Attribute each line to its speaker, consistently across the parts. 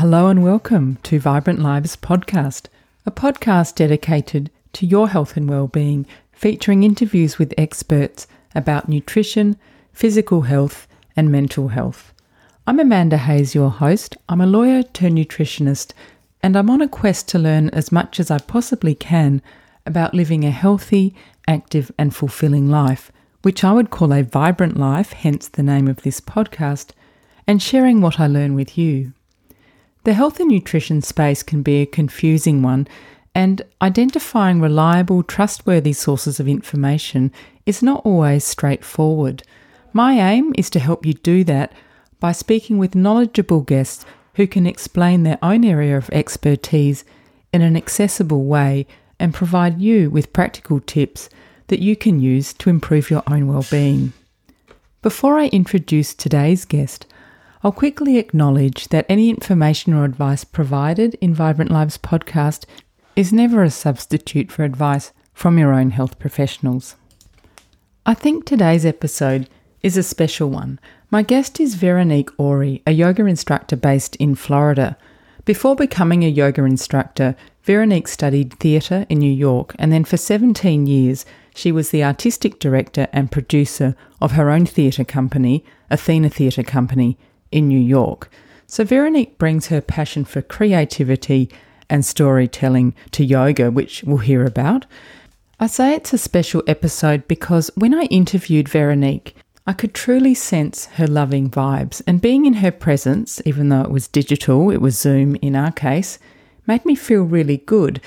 Speaker 1: Hello and welcome to Vibrant Lives Podcast, a podcast dedicated to your health and well-being, featuring interviews with experts about nutrition, physical health, and mental health. I'm Amanda Hayes, your host. I'm a lawyer turned nutritionist, and I'm on a quest to learn as much as I possibly can about living a healthy, active, and fulfilling life, which I would call a vibrant life, hence the name of this podcast, and sharing what I learn with you. The health and nutrition space can be a confusing one, and identifying reliable, trustworthy sources of information is not always straightforward. My aim is to help you do that by speaking with knowledgeable guests who can explain their own area of expertise in an accessible way and provide you with practical tips that you can use to improve your own well-being. Before I introduce today's guest, I'll quickly acknowledge that any information or advice provided in Vibrant Lives podcast is never a substitute for advice from your own health professionals. I think today's episode is a special one. My guest is Veronique Ori, a yoga instructor based in Florida. Before becoming a yoga instructor, Veronique studied theatre in New York, and then for 17 years, she was the artistic director and producer of her own theatre company, Athena Theatre Company, in New York. So Veronique brings her passion for creativity and storytelling to yoga, which we'll hear about. I say it's a special episode because when I interviewed Veronique, I could truly sense her loving vibes, and being in her presence, even though it was digital, it was Zoom in our case, made me feel really good,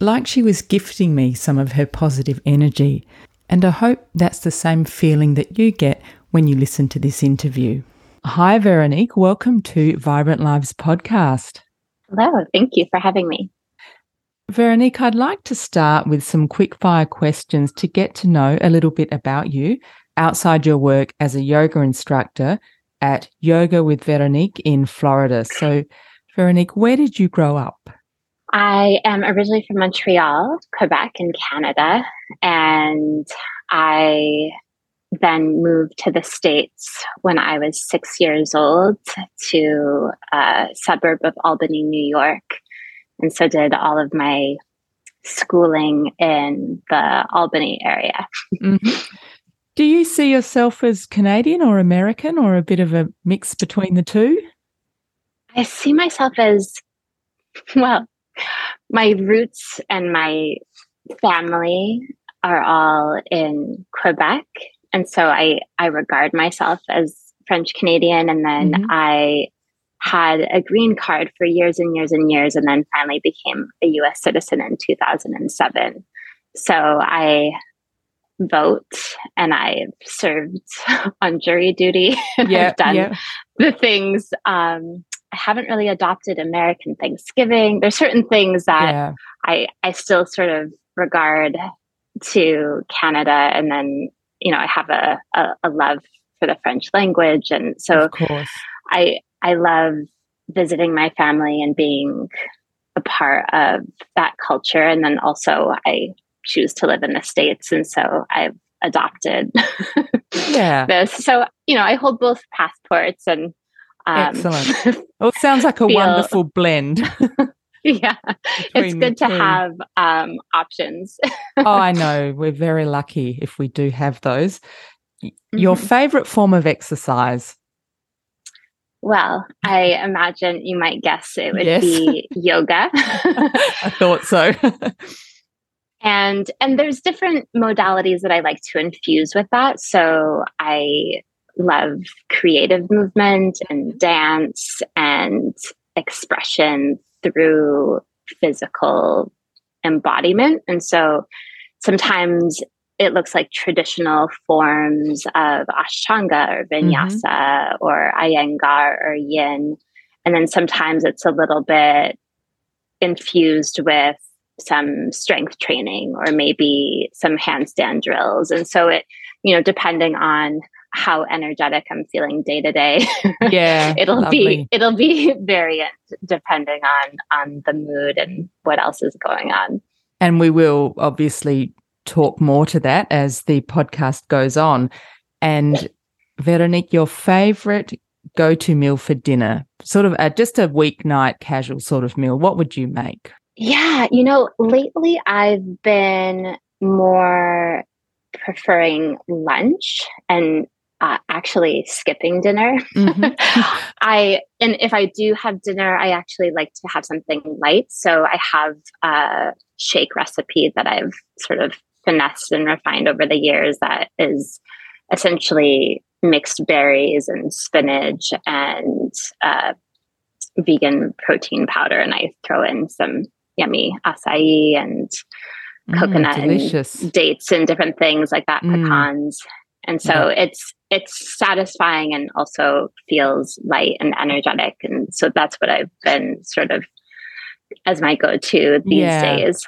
Speaker 1: like she was gifting me some of her positive energy. And I hope that's the same feeling that you get when you listen to this interview. Hi, Veronique. Welcome to Vibrant Lives podcast.
Speaker 2: Hello. Thank you for having me.
Speaker 1: Veronique, I'd like to start with some quick fire questions to get to know a little bit about you outside your work as a yoga instructor at Yoga with Veronique in Florida. So, Veronique, where did you grow up?
Speaker 2: I am originally from Montreal, Quebec, in Canada, and I then moved to the States when I was six years old to a suburb of Albany, New York. And so did all of my schooling in the Albany area.
Speaker 1: Mm-hmm. Do you see yourself as Canadian or American or a bit of a mix between the two?
Speaker 2: I see myself as, well, my roots and my family are all in Quebec and so I I regard myself as French Canadian, and then mm-hmm. I had a green card for years and years and years, and then finally became a U.S. citizen in 2007. So I vote and I've served on jury duty and yeah, I've done yeah. the things. Um, I haven't really adopted American Thanksgiving. There's certain things that yeah. I I still sort of regard to Canada, and then you know, I have a, a, a love for the French language. And so I, I love visiting my family and being a part of that culture. And then also I choose to live in the States. And so I've adopted yeah. this. So, you know, I hold both passports and
Speaker 1: um, Excellent. Well, it sounds like a feel, wonderful blend.
Speaker 2: yeah. It's good to have um, options.
Speaker 1: Oh i know. We're very lucky if we do have those. Mm-hmm. your favorite form of exercise?
Speaker 2: Well i imagine you might guess it would yes. be yoga.
Speaker 1: I thought so.
Speaker 2: And and there's different modalities that i like to infuse with that. So i love creative movement and dance and expression through physical embodiment. And so sometimes it looks like traditional forms of Ashtanga or Vinyasa mm-hmm. or Iyengar or Yin. And then sometimes it's a little bit infused with some strength training or maybe some handstand drills. And so it, you know, depending on how energetic I'm feeling day to day.
Speaker 1: Yeah.
Speaker 2: it'll lovely. be it'll be variant depending on on the mood and what else is going on.
Speaker 1: And we will obviously talk more to that as the podcast goes on. And Veronique, your favorite go to meal for dinner? Sort of a, just a weeknight casual sort of meal. What would you make?
Speaker 2: Yeah, you know, lately I've been more preferring lunch and uh, actually skipping dinner. Mm-hmm. I and if I do have dinner, I actually like to have something light. So I have a shake recipe that I've sort of finessed and refined over the years that is essentially mixed berries and spinach and uh, vegan protein powder, and I throw in some yummy acai and mm, coconut delicious. and dates and different things like that, mm. And so yeah. it's it's satisfying and also feels light and energetic. And so that's what I've been sort of as my go-to these yeah. days.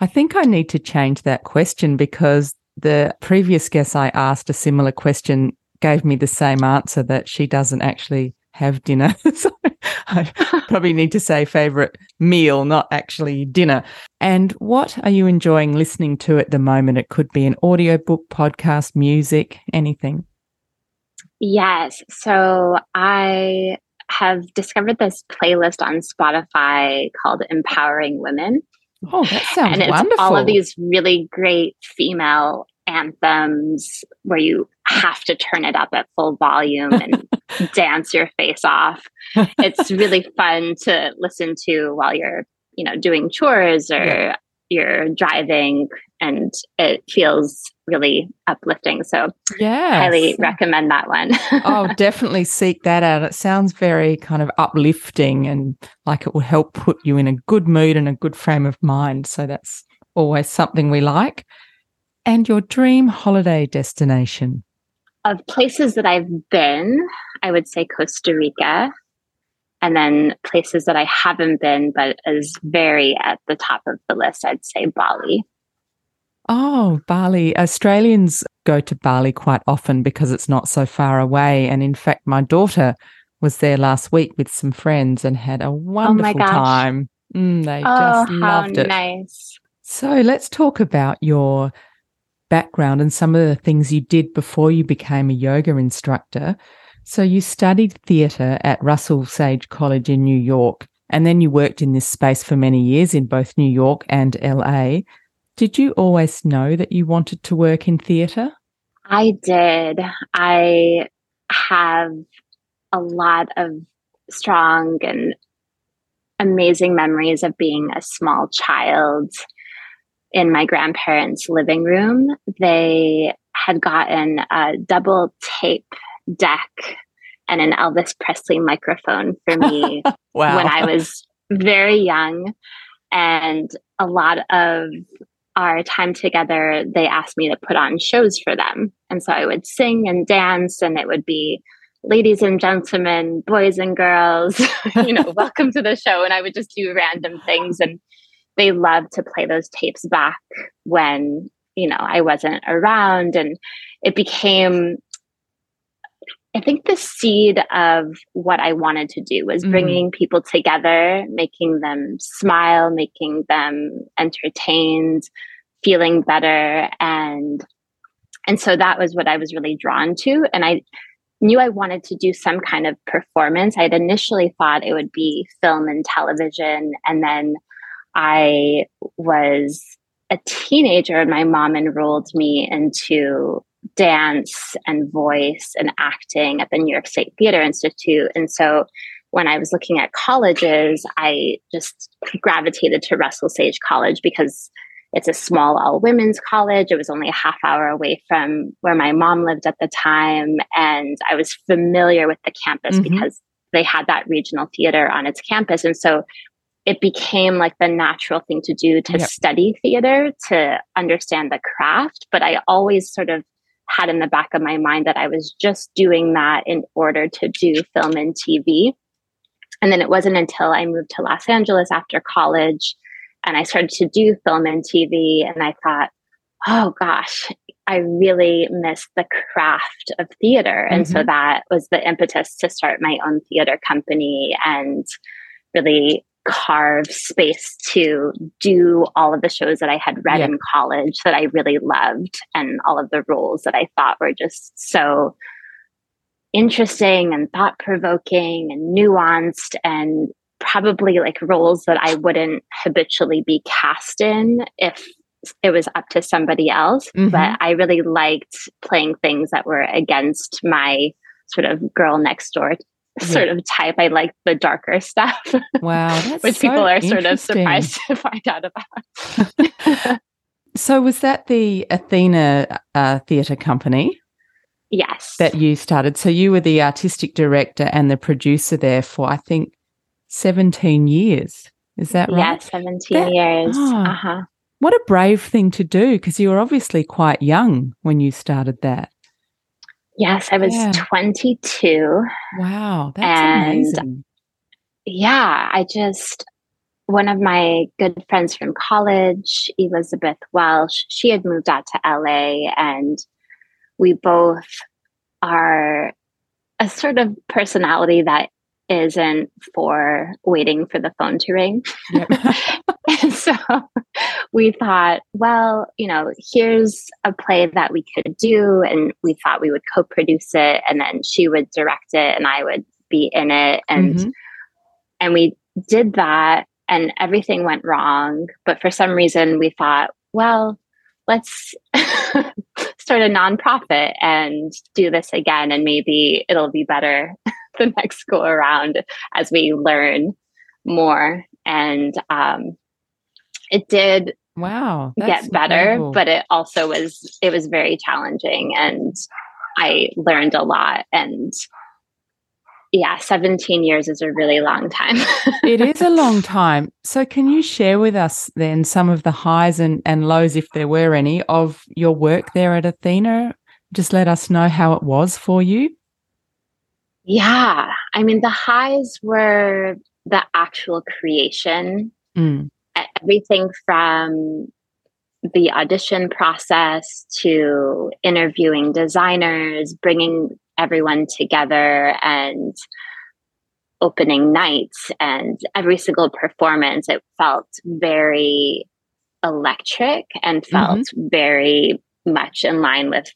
Speaker 1: I think I need to change that question because the previous guest I asked a similar question gave me the same answer that she doesn't actually have dinner. so I probably need to say favorite meal, not actually dinner. And what are you enjoying listening to at the moment? It could be an audiobook, podcast, music, anything.
Speaker 2: Yes. So I have discovered this playlist on Spotify called Empowering Women.
Speaker 1: Oh, that sounds
Speaker 2: and it's
Speaker 1: wonderful.
Speaker 2: all of these really great female anthems where you have to turn it up at full volume and dance your face off. It's really fun to listen to while you're, you know, doing chores or yeah. you're driving and it feels really uplifting. So yeah, highly recommend that one.
Speaker 1: oh, definitely seek that out. It sounds very kind of uplifting and like it will help put you in a good mood and a good frame of mind. So that's always something we like. And your dream holiday destination?
Speaker 2: Of places that I've been, I would say Costa Rica. And then places that I haven't been, but is very at the top of the list, I'd say Bali.
Speaker 1: Oh, Bali. Australians go to Bali quite often because it's not so far away. And in fact, my daughter was there last week with some friends and had a oh wonderful oh time. Mm, they oh, just loved it.
Speaker 2: Nice.
Speaker 1: So let's talk about your background and some of the things you did before you became a yoga instructor. So you studied theatre at Russell Sage College in New York, and then you worked in this space for many years in both New York and LA. Did you always know that you wanted to work in theatre?
Speaker 2: I did. I have a lot of strong and amazing memories of being a small child in my grandparents' living room. They had gotten a double tape deck and an Elvis Presley microphone for me wow. when I was very young. And a lot of our time together, they asked me to put on shows for them. And so I would sing and dance, and it would be ladies and gentlemen, boys and girls, you know, welcome to the show. And I would just do random things. And they loved to play those tapes back when you know I wasn't around, and it became. I think the seed of what I wanted to do was mm-hmm. bringing mm. people together, making them smile, making them entertained, feeling better, and and so that was what I was really drawn to, and I knew I wanted to do some kind of performance. I'd initially thought it would be film and television, and then I was a teenager and my mom enrolled me into dance and voice and acting at the New York State Theater Institute. And so when I was looking at colleges, I just gravitated to Russell Sage College because it's a small all women's college. It was only a half hour away from where my mom lived at the time. And I was familiar with the campus mm-hmm. because they had that regional theater on its campus. And so it became like the natural thing to do to yep. study theater to understand the craft but i always sort of had in the back of my mind that i was just doing that in order to do film and tv and then it wasn't until i moved to los angeles after college and i started to do film and tv and i thought oh gosh i really miss the craft of theater and mm-hmm. so that was the impetus to start my own theater company and really carve space to do all of the shows that I had read yeah. in college that I really loved and all of the roles that I thought were just so interesting and thought provoking and nuanced and probably like roles that I wouldn't habitually be cast in if it was up to somebody else. Mm-hmm. But I really liked playing things that were against my sort of girl next door sort of type. I like the darker stuff.
Speaker 1: Wow.
Speaker 2: which
Speaker 1: so
Speaker 2: people are sort of surprised to find out about.
Speaker 1: so was that the Athena uh, theatre company?
Speaker 2: Yes.
Speaker 1: That you started. So you were the artistic director and the producer there for, I think, 17 years. Is that right?
Speaker 2: Yeah, 17 that, years. Oh, uh-huh.
Speaker 1: What a brave thing to do because you were obviously quite young when you started that.
Speaker 2: Yes, I was yeah. 22.
Speaker 1: Wow, that's and amazing.
Speaker 2: Yeah, I just one of my good friends from college, Elizabeth Welsh, she had moved out to LA and we both are a sort of personality that isn't for waiting for the phone to ring. Yep. so we thought, well, you know, here's a play that we could do. And we thought we would co produce it and then she would direct it and I would be in it. And mm-hmm. and we did that and everything went wrong. But for some reason we thought, well, let's start a nonprofit and do this again and maybe it'll be better the next go around as we learn more. And um, it did
Speaker 1: wow
Speaker 2: get better, incredible. but it also was it was very challenging and I learned a lot and yeah, 17 years is a really long time.
Speaker 1: it is a long time. So, can you share with us then some of the highs and, and lows, if there were any, of your work there at Athena? Just let us know how it was for you.
Speaker 2: Yeah. I mean, the highs were the actual creation, mm. everything from the audition process to interviewing designers, bringing everyone together and opening nights and every single performance. It felt very electric and felt mm-hmm. very much in line with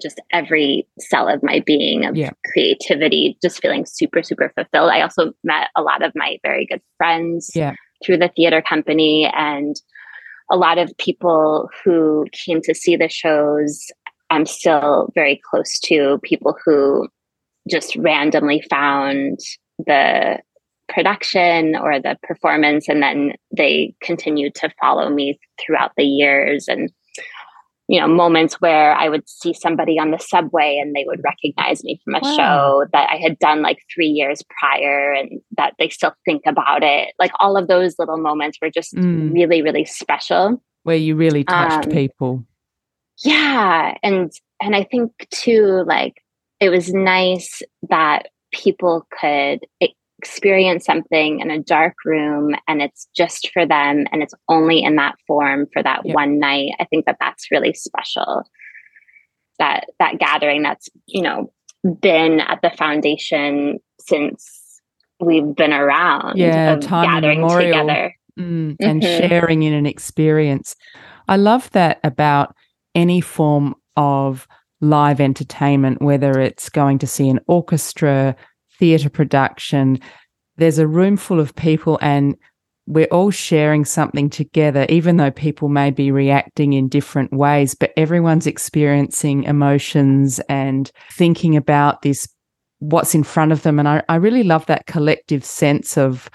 Speaker 2: just every cell of my being of yeah. creativity, just feeling super, super fulfilled. I also met a lot of my very good friends yeah. through the theater company and a lot of people who came to see the shows. I'm still very close to people who just randomly found the production or the performance and then they continued to follow me throughout the years and you know moments where i would see somebody on the subway and they would recognize me from a wow. show that i had done like 3 years prior and that they still think about it like all of those little moments were just mm. really really special
Speaker 1: where you really touched um, people
Speaker 2: yeah and and i think too like it was nice that people could experience something in a dark room and it's just for them and it's only in that form for that yeah. one night i think that that's really special that that gathering that's you know been at the foundation since we've been around
Speaker 1: yeah gathering memorial. together mm, and mm-hmm. sharing in an experience i love that about any form of live entertainment whether it's going to see an orchestra theatre production, there's a room full of people and we're all sharing something together, even though people may be reacting in different ways, but everyone's experiencing emotions and thinking about this, what's in front of them. And I, I really love that collective sense of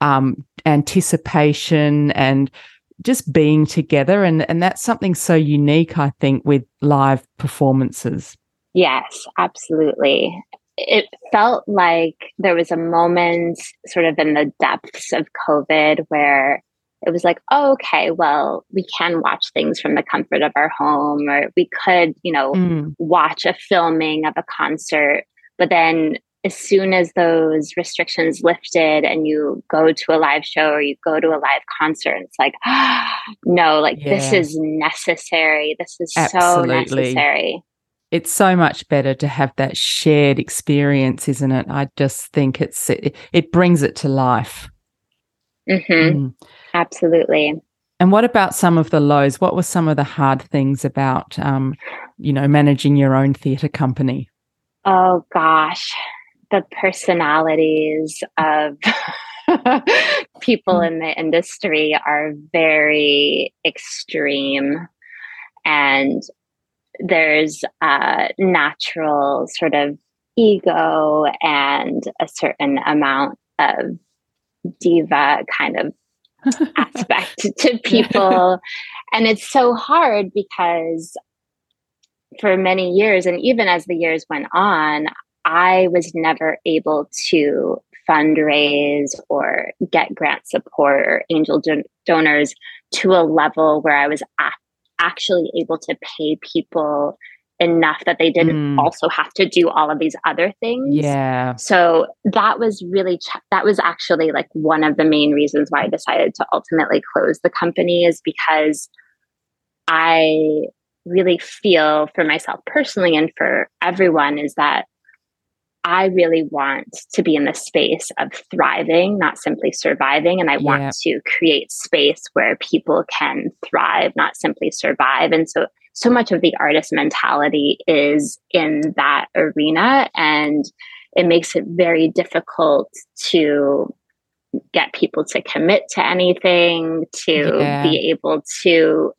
Speaker 1: um, anticipation and just being together. And, and that's something so unique, I think, with live performances.
Speaker 2: Yes, absolutely it felt like there was a moment sort of in the depths of COVID where it was like, oh, okay, well, we can watch things from the comfort of our home, or we could, you know, mm. watch a filming of a concert. But then as soon as those restrictions lifted and you go to a live show or you go to a live concert, it's like, no, like yeah. this is necessary. This is Absolutely. so necessary
Speaker 1: it's so much better to have that shared experience, isn't it? I just think it's it, it brings it to life.
Speaker 2: Mm-hmm. Mm. Absolutely.
Speaker 1: And what about some of the lows? What were some of the hard things about, um, you know, managing your own theatre company?
Speaker 2: Oh gosh, the personalities of people in the industry are very extreme and there's a natural sort of ego and a certain amount of diva kind of aspect to people. And it's so hard because for many years and even as the years went on i was never able to fundraise or get grant support or angel don- donors to a level where i was actually able to pay people enough that they didn't mm. also have to do all of these other things.
Speaker 1: Yeah.
Speaker 2: So that was really ch- that was actually like one of the main reasons why I decided to ultimately close the company is because I really feel for myself personally and for everyone is that I really want to be in the space of thriving, not simply surviving. And I yeah. want to create space where people can thrive, not simply survive. And so so much of the artist mentality is in that arena and it makes it very difficult to get people to commit to anything to yeah. be able to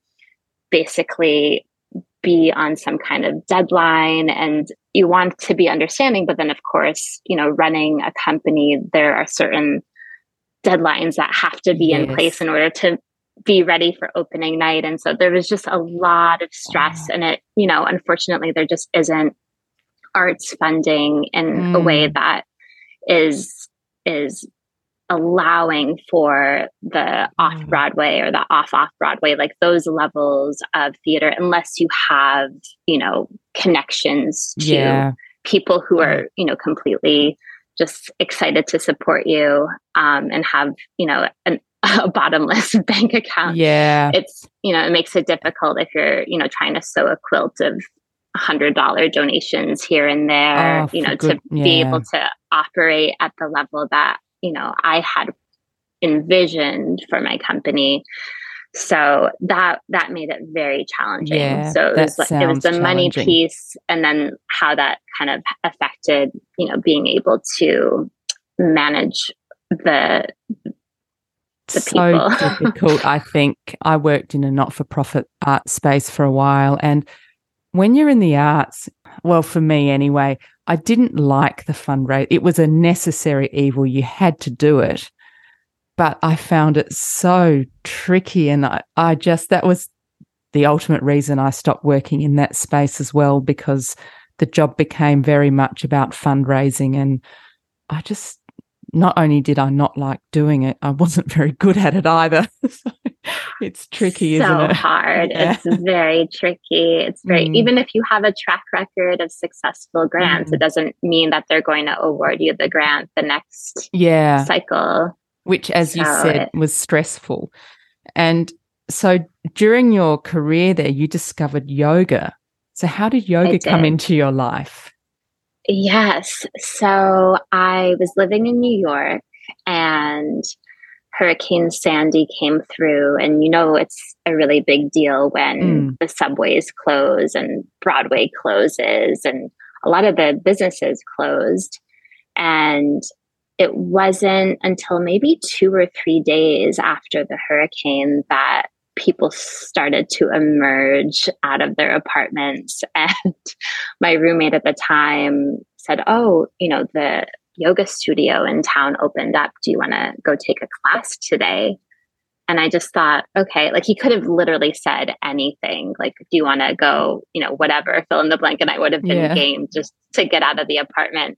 Speaker 2: basically be on some kind of deadline and you want to be understanding but then of course you know running a company there are certain deadlines that have to be yes. in place in order to be ready for opening night. And so there was just a lot of stress. And it, you know, unfortunately, there just isn't arts funding in mm. a way mm. that is is allowing for the off mm. Broadway or the off off Broadway, like those levels of theater, unless you have, you know, connections to yeah. people who are, you know, completely just excited to support you um, and have, you know, an a bottomless bank account.
Speaker 1: Yeah.
Speaker 2: It's, you know, it makes it difficult if you're, you know, trying to sew a quilt of hundred dollar donations here and there, oh, you know, good, to yeah. be able to operate at the level that, you know, I had envisioned for my company. So that that made it very challenging.
Speaker 1: Yeah,
Speaker 2: so it was like, it was the money piece and then how that kind of affected, you know, being able to manage the
Speaker 1: so difficult. I think I worked in a not for profit art uh, space for a while. And when you're in the arts, well, for me anyway, I didn't like the fundraise. It was a necessary evil. You had to do it. But I found it so tricky. And I, I just, that was the ultimate reason I stopped working in that space as well, because the job became very much about fundraising. And I just not only did I not like doing it, I wasn't very good at it either. it's tricky,
Speaker 2: so
Speaker 1: isn't it?
Speaker 2: hard. Yeah. It's very tricky. It's very mm. even if you have a track record of successful grants, mm. it doesn't mean that they're going to award you the grant the next
Speaker 1: yeah
Speaker 2: cycle.
Speaker 1: Which, as so you said, it, was stressful. And so during your career there, you discovered yoga. So how did yoga come into your life?
Speaker 2: Yes. So I was living in New York and Hurricane Sandy came through. And you know, it's a really big deal when mm. the subways close and Broadway closes and a lot of the businesses closed. And it wasn't until maybe two or three days after the hurricane that people started to emerge out of their apartments. And my roommate at the time said, Oh, you know, the yoga studio in town opened up. Do you want to go take a class today? And I just thought, okay, like he could have literally said anything, like, do you want to go, you know, whatever, fill in the blank. And I would have been yeah. game just to get out of the apartment.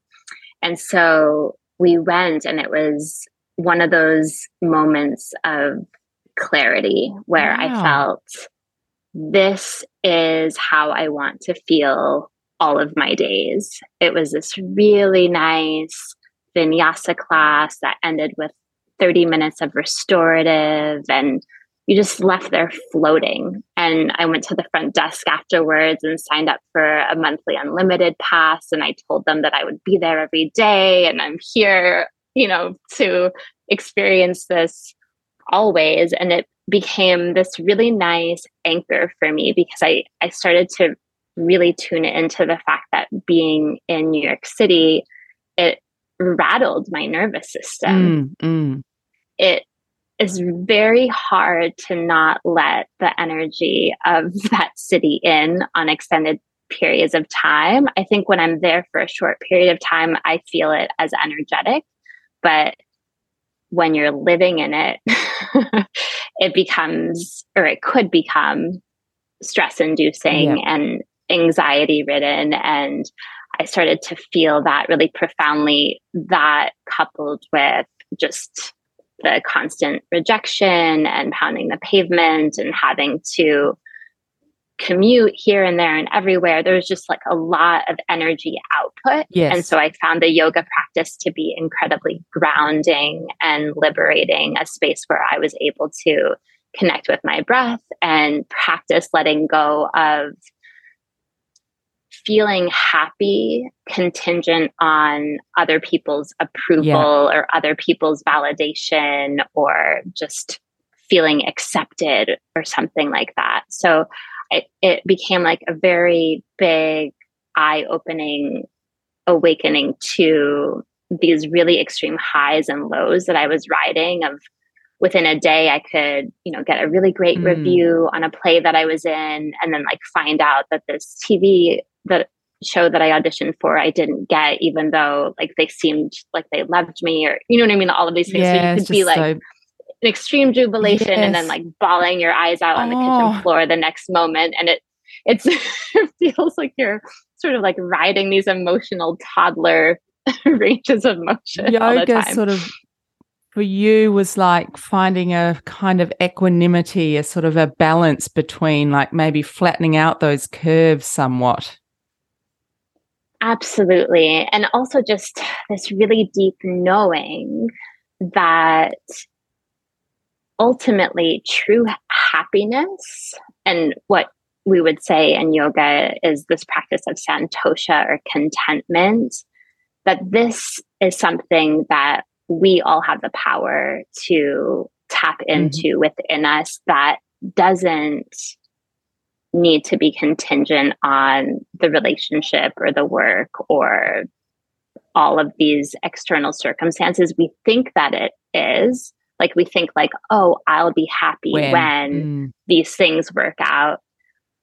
Speaker 2: And so we went, and it was one of those moments of clarity where wow. I felt this is how I want to feel all of my days. It was this really nice vinyasa class that ended with 30 minutes of restorative and you just left there floating. And I went to the front desk afterwards and signed up for a monthly unlimited pass. And I told them that I would be there every day and I'm here, you know, to experience this always and it became this really nice anchor for me because i i started to really tune into the fact that being in New York City, it rattled my nervous system. Mm, mm. It is very hard to not let the energy of that city in on extended periods of time. I think when I'm there for a short period of time, I feel it as energetic. But when you're living in it, it becomes, or it could become stress inducing yeah. and anxiety ridden. And I started to feel that really profoundly, that coupled with just the constant rejection and pounding the pavement and having to commute here and there and everywhere, there was just like a lot of energy output. Yes. And so I found the yoga practice to be incredibly grounding and liberating, a space where I was able to connect with my breath and practice letting go of feeling happy contingent on other people's approval yeah. or other people's validation or just feeling accepted or something like that. So it, it became like a very big eye opening awakening to these really extreme highs and lows that I was riding of within a day I could, you know, get a really great mm. review on a play that I was in and then like find out that this TV that show that I auditioned for I didn't get even though like they seemed like they loved me or you know what I mean? All of these things. Yeah, so you could be like so an extreme jubilation yes. and then like bawling your eyes out on the kitchen floor the next moment and it it's it feels like you're sort of like riding these emotional toddler ranges of motion
Speaker 1: yoga sort of for you was like finding a kind of equanimity a sort of a balance between like maybe flattening out those curves somewhat
Speaker 2: absolutely and also just this really deep knowing that ultimately true happiness and what we would say in yoga is this practice of santosha or contentment that this is something that we all have the power to tap mm-hmm. into mm-hmm. within us that doesn't need to be contingent on the relationship or the work or all of these external circumstances. We think that it is. Like we think like oh i'll be happy when, when mm. these things work out.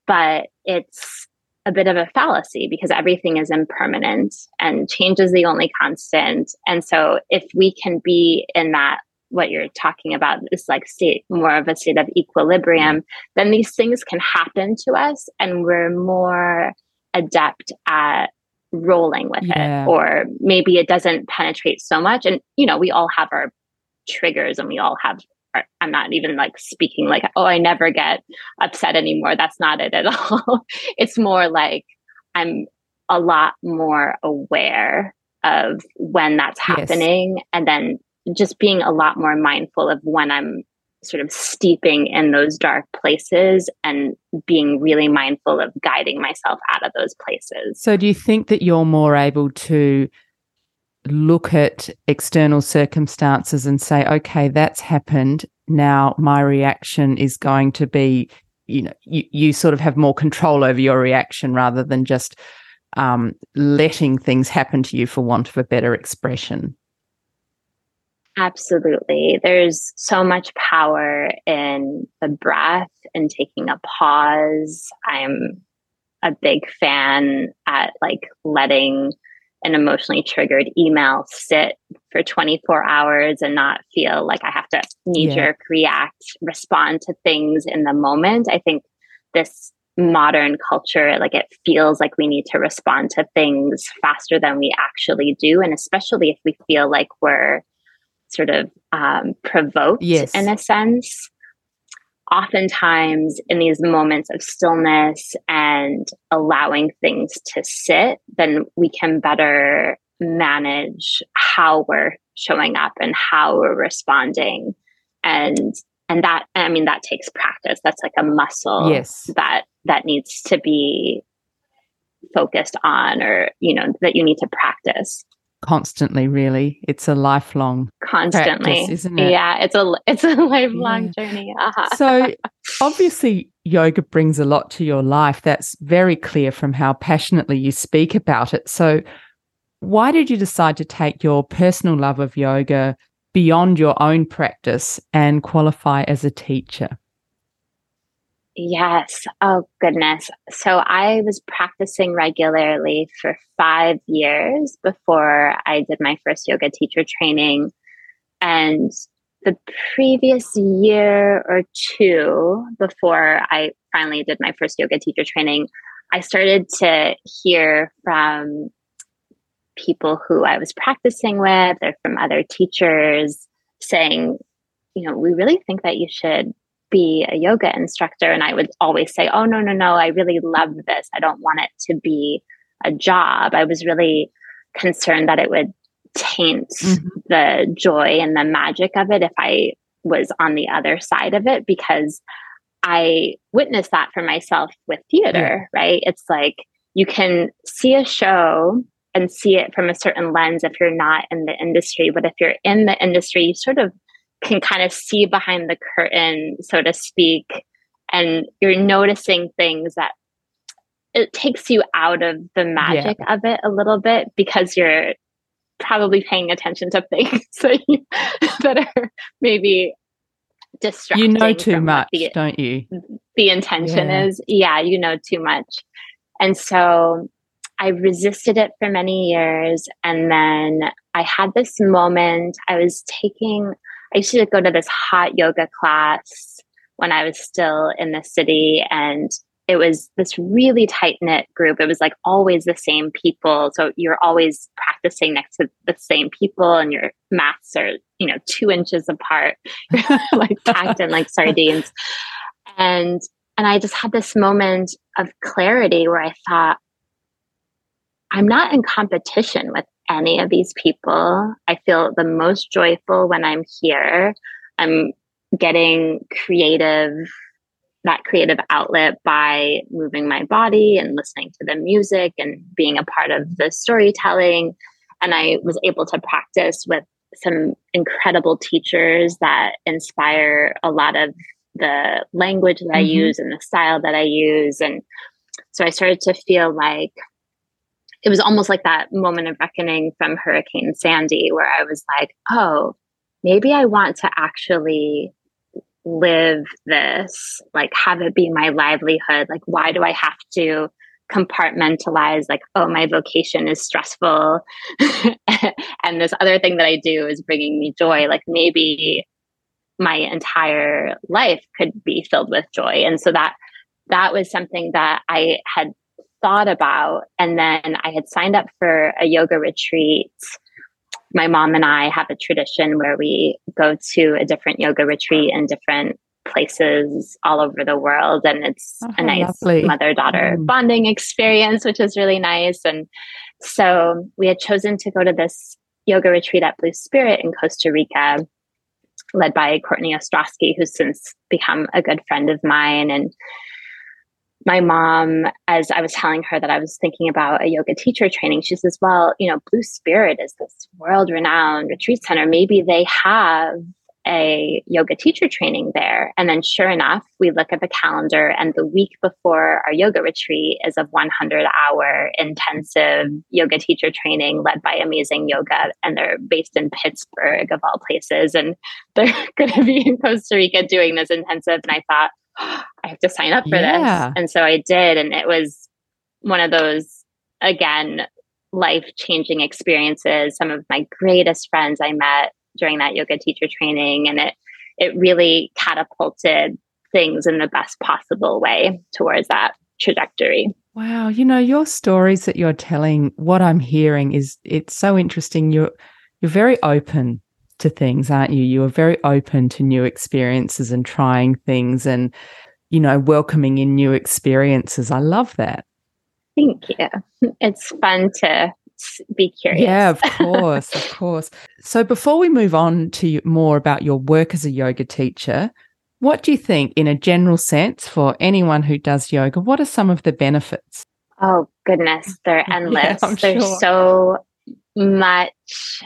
Speaker 2: But it's a bit of a fallacy because everything is impermanent and change is the only constant. And so if we can be in that what you're talking about is like state more of a state of equilibrium then these things can happen to us and we're more adept at rolling with yeah. it or maybe it doesn't penetrate so much and you know we all have our triggers and we all have I'm not even like speaking like, oh, I never get upset anymore. That's not it at all. it's more like I'm a lot more aware of when that's happening yes. and then just being a lot more mindful of when I'm sort of steeping in those dark places and being really mindful of guiding myself out of those places.
Speaker 1: So, do you think that you're more able to look at external circumstances and say, okay, that's happened. Now my reaction is going to be, you know, you, you sort of have more control over your reaction rather than just um, letting things happen to you for want of a better expression.
Speaker 2: Absolutely. There's so much power in the breath and taking a pause. I'm a big fan at like letting an emotionally triggered email sit for 24 hours and not feel like I have to knee jerk yeah. react, respond to things in the moment. I think this modern culture, like it feels like we need to respond to things faster than we actually do. And especially if we feel like we're sort of um, provoked yes. in a sense oftentimes in these moments of stillness and allowing things to sit, then we can better manage how we're showing up and how we're responding. And and that I mean that takes practice. That's like a muscle yes. that that needs to be focused on or you know that you need to practice
Speaker 1: constantly really it's a lifelong
Speaker 2: constantly
Speaker 1: practice, isn't it
Speaker 2: yeah it's a it's a lifelong yeah. journey uh-huh.
Speaker 1: so obviously, yoga brings a lot to your life. That's very clear from how passionately you speak about it. So, why did you decide to take your personal love of yoga beyond your own practice and qualify as a teacher?
Speaker 2: Yes. Oh, goodness. So I was practicing regularly for five years before I did my first yoga teacher training. And the previous year or two before I finally did my first yoga teacher training, I started to hear from people who I was practicing with or from other teachers saying, you know, we really think that you should be a yoga instructor. And I would always say, oh, no, no, no, I really love this. I don't want it to be a job. I was really concerned that it would taint mm-hmm. the joy and the magic of it if I was on the other side of it because I witnessed that for myself with theater, yeah. right? It's like you can see a show and see it from a certain lens if you're not in the industry. But if you're in the industry, you sort of can kind of see behind the curtain, so to speak, and you're noticing things that it takes you out of the magic yeah. of it a little bit because you're probably paying attention to things that, you, that are maybe distracting.
Speaker 1: You know too much, the, don't you?
Speaker 2: The intention yeah. is, yeah, you know too much. And so I resisted it for many years. And then I had this moment. I was taking, I used to go to this hot yoga class when I was still in the city. And it was this really tight knit group. It was like always the same people. So you're always practicing next to the same people, and your mats are, you know, two inches apart, like packed in like sardines. And and I just had this moment of clarity where I thought, I'm not in competition with any of these people. I feel the most joyful when I'm here. I'm getting creative, that creative outlet by moving my body and listening to the music and being a part of the storytelling. And I was able to practice with some incredible teachers that inspire a lot of the language that mm-hmm. I use and the style that I use. And so I started to feel like it was almost like that moment of reckoning from Hurricane Sandy, where I was like, oh, maybe I want to actually live this, like have it be my livelihood. Like, why do I have to compartmentalize, like, oh, my vocation is stressful and this other thing that I do is bringing me joy? Like, maybe my entire life could be filled with joy. And so that that was something that I had thought about. And then I had signed up for a yoga retreat. My mom and I have a tradition where we go to a different yoga retreat in different places all over the world. And it's oh, a nice mother daughter mm. bonding experience, which is really nice. And so we had chosen to go to this yoga retreat at Blue Spirit in Costa Rica, led by Courtney Ostrowski, who's since become a good friend of mine. And my mom, as I was telling her that I was thinking about a yoga teacher training, she says, Well, you know, Blue Spirit is this world renowned retreat center. Maybe they have a yoga teacher training there. And then, sure enough, we look at the calendar, and the week before our yoga retreat is a 100 hour intensive yoga teacher training led by Amazing Yoga. And they're based in Pittsburgh, of all places. And they're going to be in Costa Rica doing this intensive. And I thought, I have to sign up for yeah. this. And so I did. And it was one of those, again, life changing experiences. Some of my greatest friends I met during that yoga teacher training. And it, it really catapulted things in the best possible way towards that trajectory.
Speaker 1: Wow, you know, your stories that you're telling, what I'm hearing is it's so interesting. You're you're very open to things, aren't you? You are very open to new experiences and trying things and, you know, welcoming in new experiences. I love that.
Speaker 2: Thank you. It's fun to be curious.
Speaker 1: Yeah, of course, of course. So before we move on to more about your work as a yoga teacher, what do you think, in a general sense, for anyone who does yoga, what are some of the benefits?
Speaker 2: Oh, goodness, they're endless. Yeah, There's sure. so much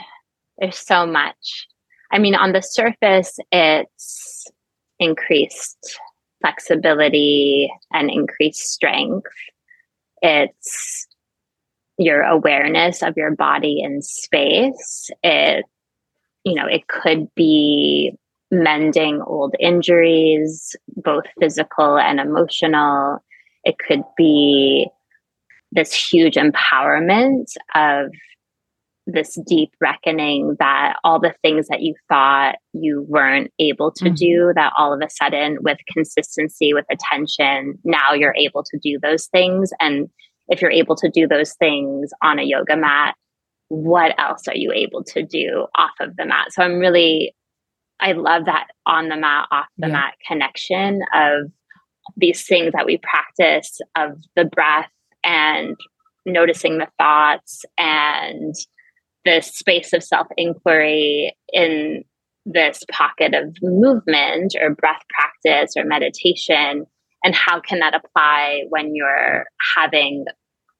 Speaker 2: there's so much. I mean, on the surface, it's increased flexibility and increased strength. It's your awareness of your body in space. It, you know, it could be mending old injuries, both physical and emotional. It could be this huge empowerment of this deep reckoning that all the things that you thought you weren't able to mm-hmm. do, that all of a sudden, with consistency, with attention, now you're able to do those things. And if you're able to do those things on a yoga mat, what else are you able to do off of the mat? So I'm really, I love that on the mat, off the yeah. mat connection of these things that we practice of the breath and noticing the thoughts and this space of self inquiry in this pocket of movement or breath practice or meditation? And how can that apply when you're having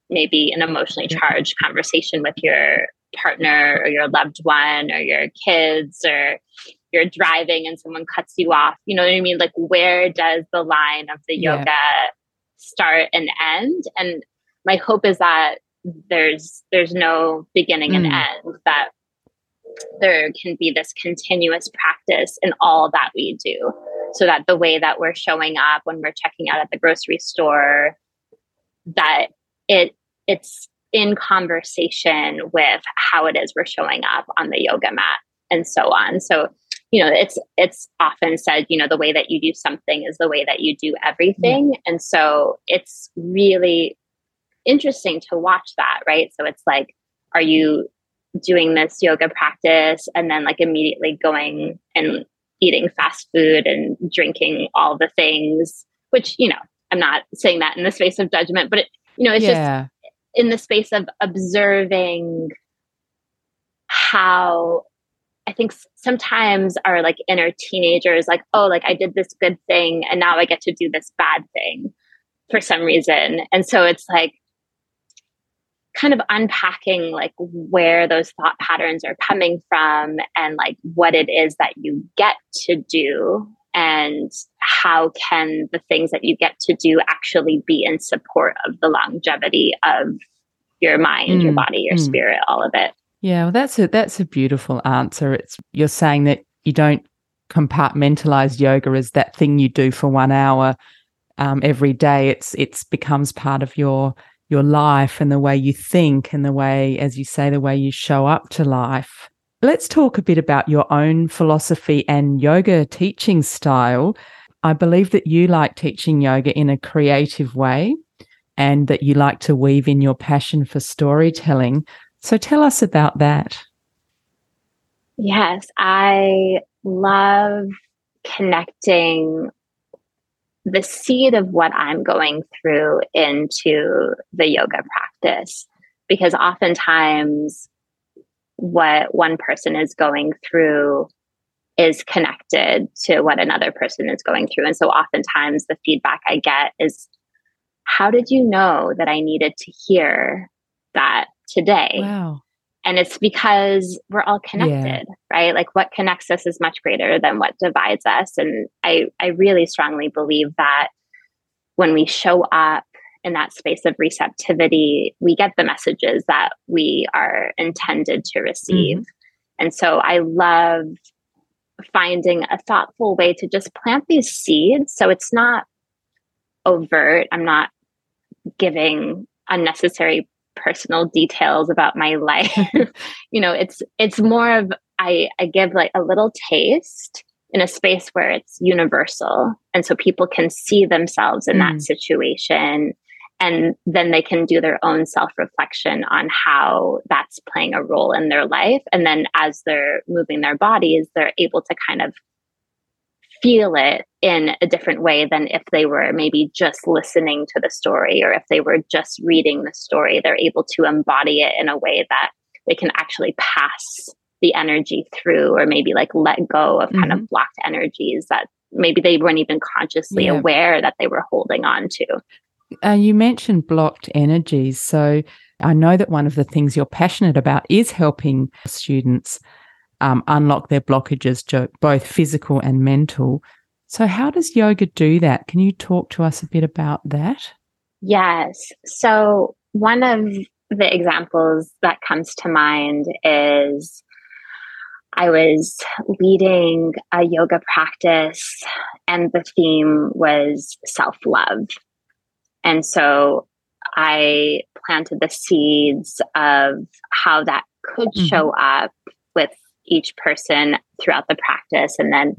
Speaker 2: maybe an emotionally mm-hmm. charged conversation with your partner or your loved one or your kids or you're driving and someone cuts you off? You know what i mean? Like where does the line of the yeah. yoga start and end? And my hope is that there's there's no beginning mm. and end that there can be this continuous practice in all that we do so that the way that we're showing up when we're checking out at the grocery store that it it's in conversation with how it is we're showing up on the yoga mat and so on. So you know it's it's often said you know the way that you do something is the way that you do everything. And so it's really interesting to watch that, right? So it's like, are you doing this yoga practice and then like immediately going and eating fast food and drinking all the things, which, you know, I'm not saying that in the space of judgment, but it, you know, it's yeah. just in the space of observing how I think sometimes our like inner teenagers like, oh, like I did this good thing and now I get to do this bad thing for some reason. And so it's like, kind of unpacking like where those thought patterns are coming from and like what it is that you get to do and how can the things that you get to do actually be in support of the longevity of your mind mm. your body your mm. spirit all of it
Speaker 1: yeah well that's a that's a beautiful answer it's you're saying that you don't compartmentalize yoga as that thing you do for one hour um, every day it's it's becomes part of your your life and the way you think and the way, as you say, the way you show up to life. Let's talk a bit about your own philosophy and yoga teaching style. I believe that you like teaching yoga in a creative way and that you like to weave in your passion for storytelling. So tell us about that.
Speaker 2: Yes, I love connecting the seed of what I'm going through into the yoga practice. Because oftentimes, what one person is going through is connected to what another person is going through. And so, oftentimes, the feedback I get is, How did you know that I needed to hear that today?
Speaker 1: Wow.
Speaker 2: And it's because we're all connected, yeah. right? Like what connects us is much greater than what divides us. And I, I really strongly believe that when we show up in that space of receptivity, we get the messages that we are intended to receive. Mm-hmm. And so I love finding a thoughtful way to just plant these seeds. So it's not overt. I'm not giving unnecessary personal details about my life. you know, it's it's more of I I give like a little taste in a space where it's universal and so people can see themselves in mm. that situation and then they can do their own self-reflection on how that's playing a role in their life and then as they're moving their bodies they're able to kind of feel it in a different way than if they were maybe just listening to the story or if they were just reading the story. They're able to embody it in a way that they can actually pass the energy through or maybe like let go of mm-hmm. kind of mm-hmm. blocked energies that maybe they weren't even consciously yeah. aware that they were holding on to.
Speaker 1: Uh, you mentioned blocked energies. So I know that one of the things you're passionate about is helping students um, unlock their blockages, both physical and mental. So, how does yoga do that? Can you talk to us a bit about that?
Speaker 2: Yes. So, one of the examples that comes to mind is I was leading a yoga practice, and the theme was self love. And so I planted the seeds of how that could mm-hmm. show up with each person throughout the practice. And then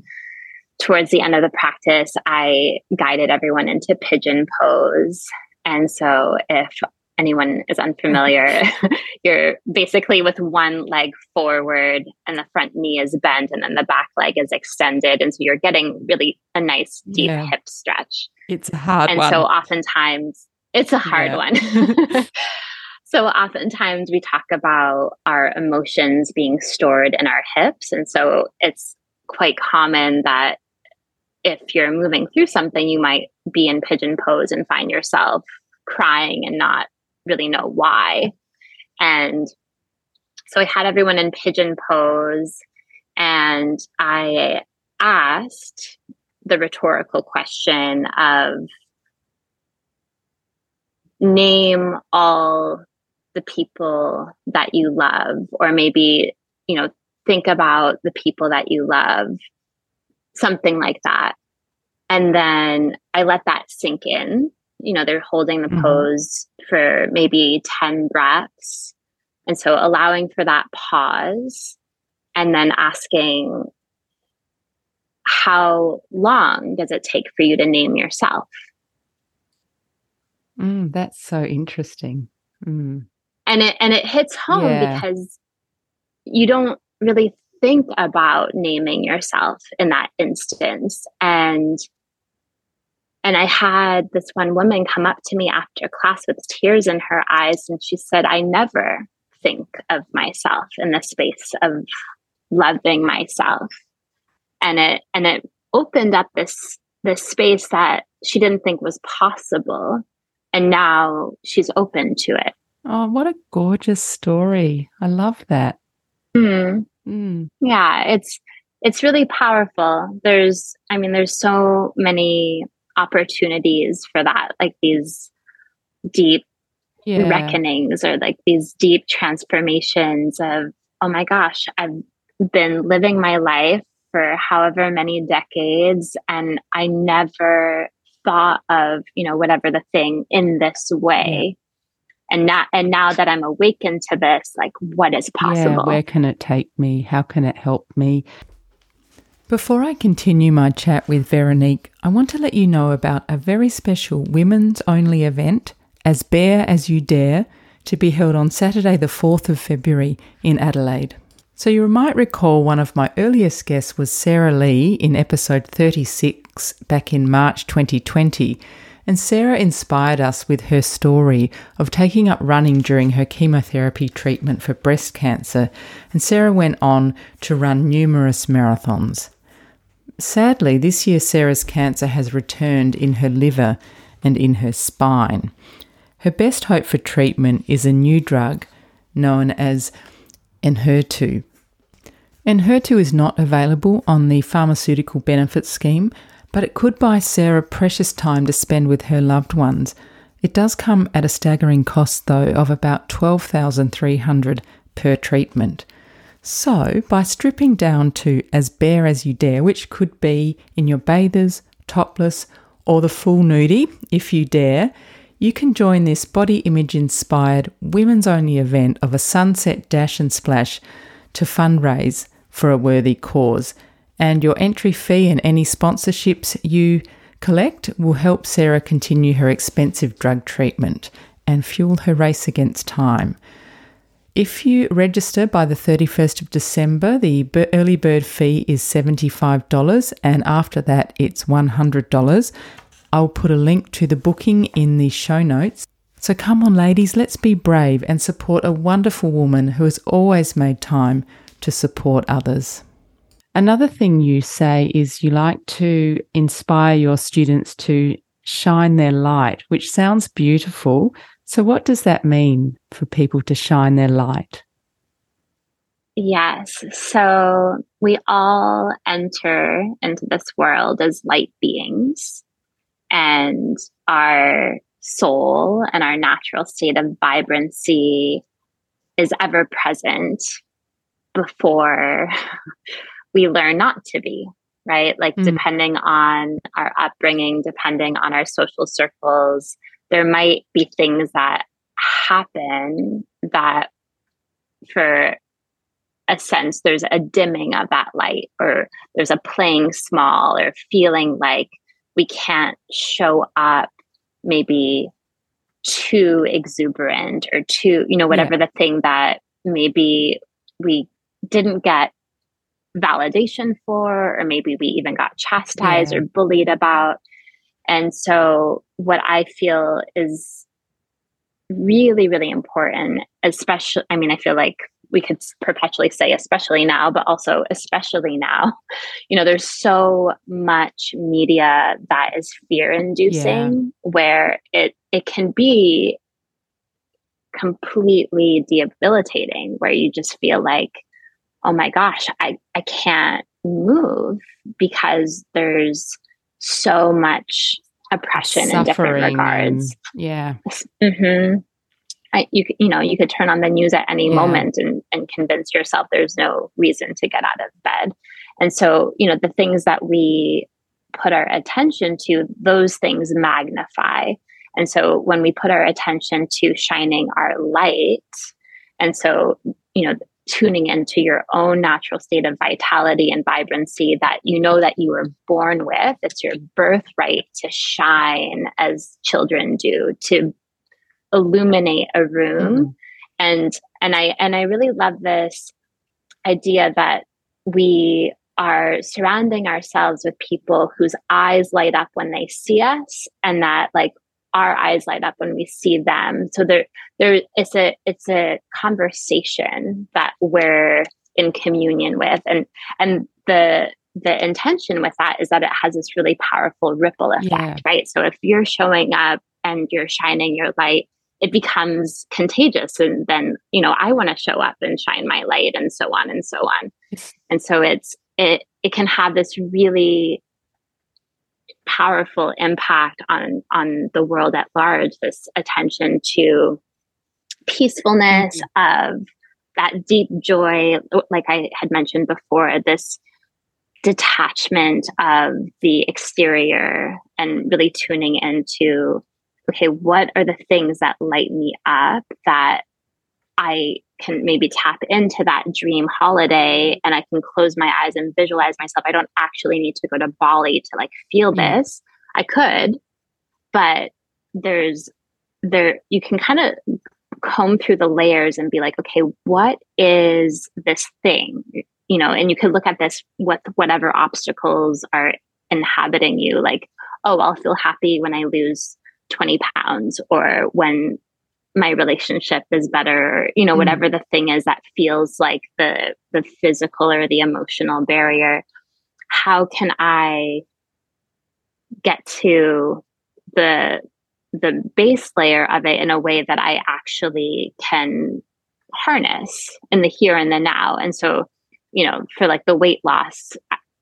Speaker 2: towards the end of the practice, I guided everyone into pigeon pose. And so if anyone is unfamiliar, you're basically with one leg forward and the front knee is bent and then the back leg is extended. And so you're getting really a nice deep yeah. hip stretch.
Speaker 1: It's a hard
Speaker 2: and
Speaker 1: one.
Speaker 2: so oftentimes it's a hard yeah. one. so oftentimes we talk about our emotions being stored in our hips. And so it's quite common that if you're moving through something, you might be in pigeon pose and find yourself crying and not really know why. And so I had everyone in pigeon pose and I asked the rhetorical question of name all the people that you love or maybe you know think about the people that you love something like that and then i let that sink in you know they're holding the mm-hmm. pose for maybe 10 breaths and so allowing for that pause and then asking how long does it take for you to name yourself
Speaker 1: Mm, that's so interesting. Mm.
Speaker 2: And it and it hits home yeah. because you don't really think about naming yourself in that instance. And and I had this one woman come up to me after class with tears in her eyes, and she said, I never think of myself in the space of loving myself. And it and it opened up this this space that she didn't think was possible and now she's open to it.
Speaker 1: Oh, what a gorgeous story. I love that.
Speaker 2: Mm. Mm. Yeah, it's it's really powerful. There's I mean there's so many opportunities for that like these deep yeah. reckonings or like these deep transformations of oh my gosh, I've been living my life for however many decades and I never thought of you know whatever the thing in this way and now and now that i'm awakened to this like what is possible
Speaker 1: yeah, where can it take me how can it help me before I continue my chat with Veronique, I want to let you know about a very special women's only event, As Bare as You Dare, to be held on Saturday, the 4th of February in Adelaide. So, you might recall one of my earliest guests was Sarah Lee in episode 36 back in March 2020. And Sarah inspired us with her story of taking up running during her chemotherapy treatment for breast cancer. And Sarah went on to run numerous marathons. Sadly, this year Sarah's cancer has returned in her liver and in her spine. Her best hope for treatment is a new drug known as Enhertu. Enhertu is not available on the pharmaceutical benefits scheme, but it could buy Sarah precious time to spend with her loved ones. It does come at a staggering cost, though, of about 12300 per treatment. So, by stripping down to as bare as you dare, which could be in your bathers, topless, or the full nudie, if you dare, you can join this body image inspired women's only event of a sunset dash and splash to fundraise for a worthy cause. And your entry fee and any sponsorships you collect will help Sarah continue her expensive drug treatment and fuel her race against time. If you register by the 31st of December, the early bird fee is $75 and after that it's $100. I'll put a link to the booking in the show notes. So come on, ladies, let's be brave and support a wonderful woman who has always made time to support others. Another thing you say is you like to inspire your students to shine their light, which sounds beautiful. So, what does that mean for people to shine their light?
Speaker 2: Yes. So we all enter into this world as light beings, and our soul and our natural state of vibrancy is ever present before we learn not to be, right? Like, mm. depending on our upbringing, depending on our social circles, there might be things that happen that for a sense there's a dimming of that light or there's a playing small or feeling like we can't show up maybe too exuberant or too you know whatever yeah. the thing that maybe we didn't get validation for or maybe we even got chastised yeah. or bullied about and so what i feel is really really important especially i mean i feel like we could perpetually say especially now but also especially now you know there's so much media that is fear inducing yeah. where it it can be completely debilitating where you just feel like oh my gosh i i can't move because there's so much oppression Suffering in different regards
Speaker 1: and, yeah
Speaker 2: mm-hmm. I, you you know you could turn on the news at any yeah. moment and and convince yourself there's no reason to get out of bed and so you know the things that we put our attention to those things magnify and so when we put our attention to shining our light and so you know tuning into your own natural state of vitality and vibrancy that you know that you were born with it's your birthright to shine as children do to illuminate a room mm-hmm. and and i and i really love this idea that we are surrounding ourselves with people whose eyes light up when they see us and that like our eyes light up when we see them. So there there it's a it's a conversation that we're in communion with. And and the the intention with that is that it has this really powerful ripple effect yeah. right? So if you're showing up and you're shining your light it becomes contagious. And then you know i want to show up and shine my light and so on and so on. And so it's it it can have this really powerful impact on on the world at large this attention to peacefulness mm-hmm. of that deep joy like i had mentioned before this detachment of the exterior and really tuning into okay, what are the things that light me up that I can maybe tap into that dream holiday and I can close my eyes and visualize myself. I don't actually need to go to Bali to like feel mm. this. I could, but there's there you can kind of comb through the layers and be like, okay, what is this thing? You know, and you could look at this what whatever obstacles are inhabiting you, like, oh, I'll feel happy when I lose 20 pounds or when my relationship is better you know mm. whatever the thing is that feels like the the physical or the emotional barrier how can i get to the the base layer of it in a way that i actually can harness in the here and the now and so you know for like the weight loss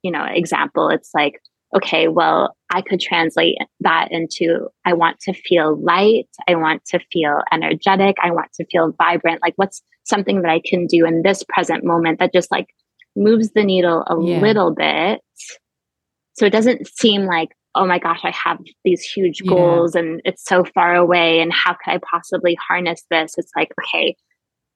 Speaker 2: you know example it's like okay, well, I could translate that into I want to feel light. I want to feel energetic. I want to feel vibrant. Like, what's something that I can do in this present moment that just like moves the needle a yeah. little bit? So it doesn't seem like, oh my gosh, I have these huge goals yeah. and it's so far away. And how could I possibly harness this? It's like, okay,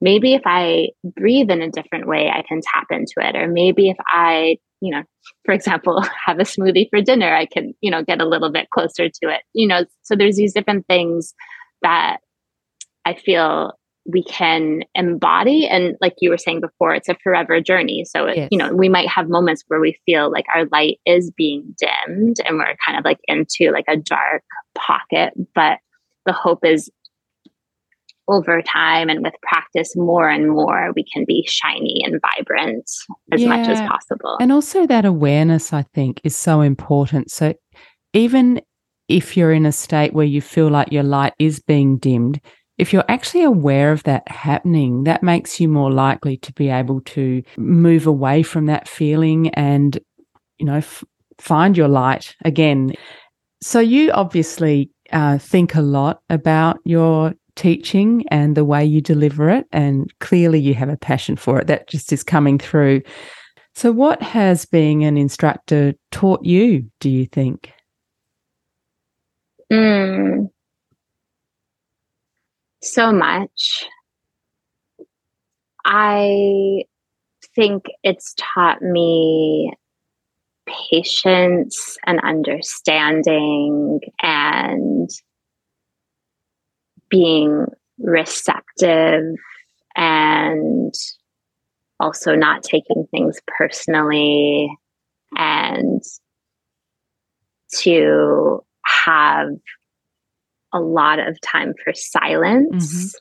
Speaker 2: maybe if I breathe in a different way, I can tap into it. Or maybe if I you know, for example, have a smoothie for dinner, I can, you know, get a little bit closer to it. You know, so there's these different things that I feel we can embody and like you were saying before it's a forever journey so yes. you know we might have moments where we feel like our light is being dimmed and we're kind of like into like a dark pocket but the hope is over time and with practice more and more we can be shiny and vibrant as yeah. much as possible
Speaker 1: and also that awareness i think is so important so even if you're in a state where you feel like your light is being dimmed if you're actually aware of that happening, that makes you more likely to be able to move away from that feeling and, you know, f- find your light again. So you obviously uh, think a lot about your teaching and the way you deliver it. And clearly you have a passion for it. That just is coming through. So, what has being an instructor taught you, do you think?
Speaker 2: Mm, so much. I think it's taught me patience and understanding and being receptive and also not taking things personally and to have a lot of time for silence.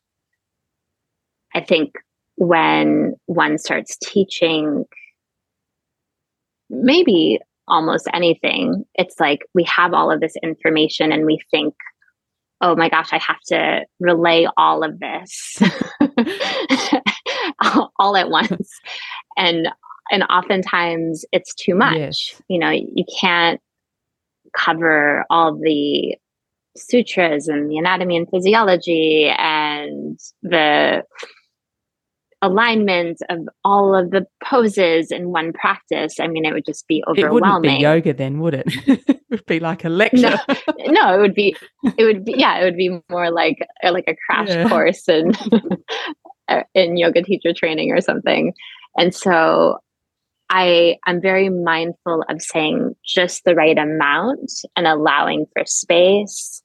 Speaker 2: Mm-hmm. I think when one starts teaching, maybe almost anything, it's like we have all of this information and we think, oh my gosh, I have to relay all of this all at once. And and oftentimes it's too much. Yes. You know, you can't cover all the sutras and the anatomy and physiology and the alignment of all of the poses in one practice. I mean, it would just be overwhelming. It wouldn't
Speaker 1: be yoga then, would it? it would be like a lecture.
Speaker 2: No, no, it would be. It would be. Yeah, it would be more like uh, like a crash yeah. course in uh, in yoga teacher training or something. And so, I I'm very mindful of saying just the right amount and allowing for space.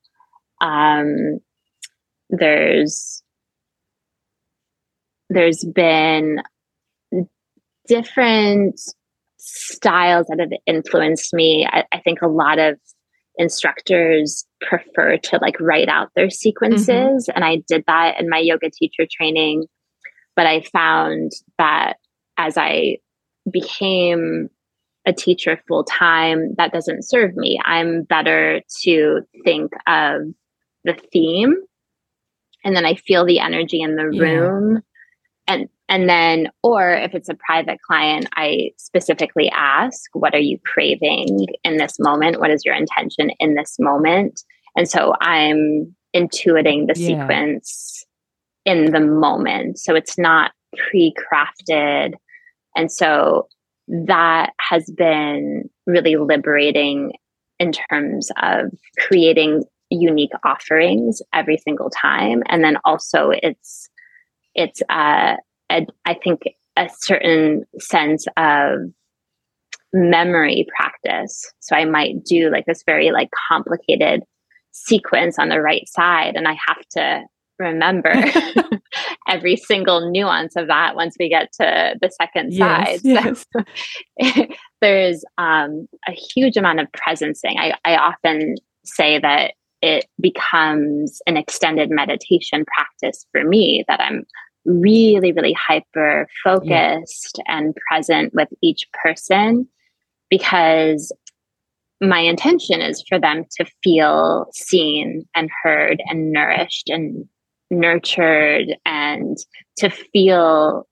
Speaker 2: Um, there's there's been different styles that have influenced me. I, I, think a lot of instructors prefer to like write out their sequences. Mm-hmm. And I did that in my yoga teacher training. But I found that as I became a teacher full time, that doesn't serve me. I'm better to think of the theme and then I feel the energy in the yeah. room and and then or if it's a private client i specifically ask what are you craving in this moment? What is your intention in this moment? And so i'm intuiting the yeah. sequence in the moment. So it's not pre-crafted. And so that has been really liberating in terms of creating unique offerings every single time. And then also it's it's uh, a, I think a certain sense of memory practice. So I might do like this very like complicated sequence on the right side, and I have to remember every single nuance of that once we get to the second yes, side. Yes. So, there's um, a huge amount of presencing. I, I often say that it becomes an extended meditation practice for me that I'm really, really hyper focused yeah. and present with each person because my intention is for them to feel seen and heard and nourished and nurtured and to feel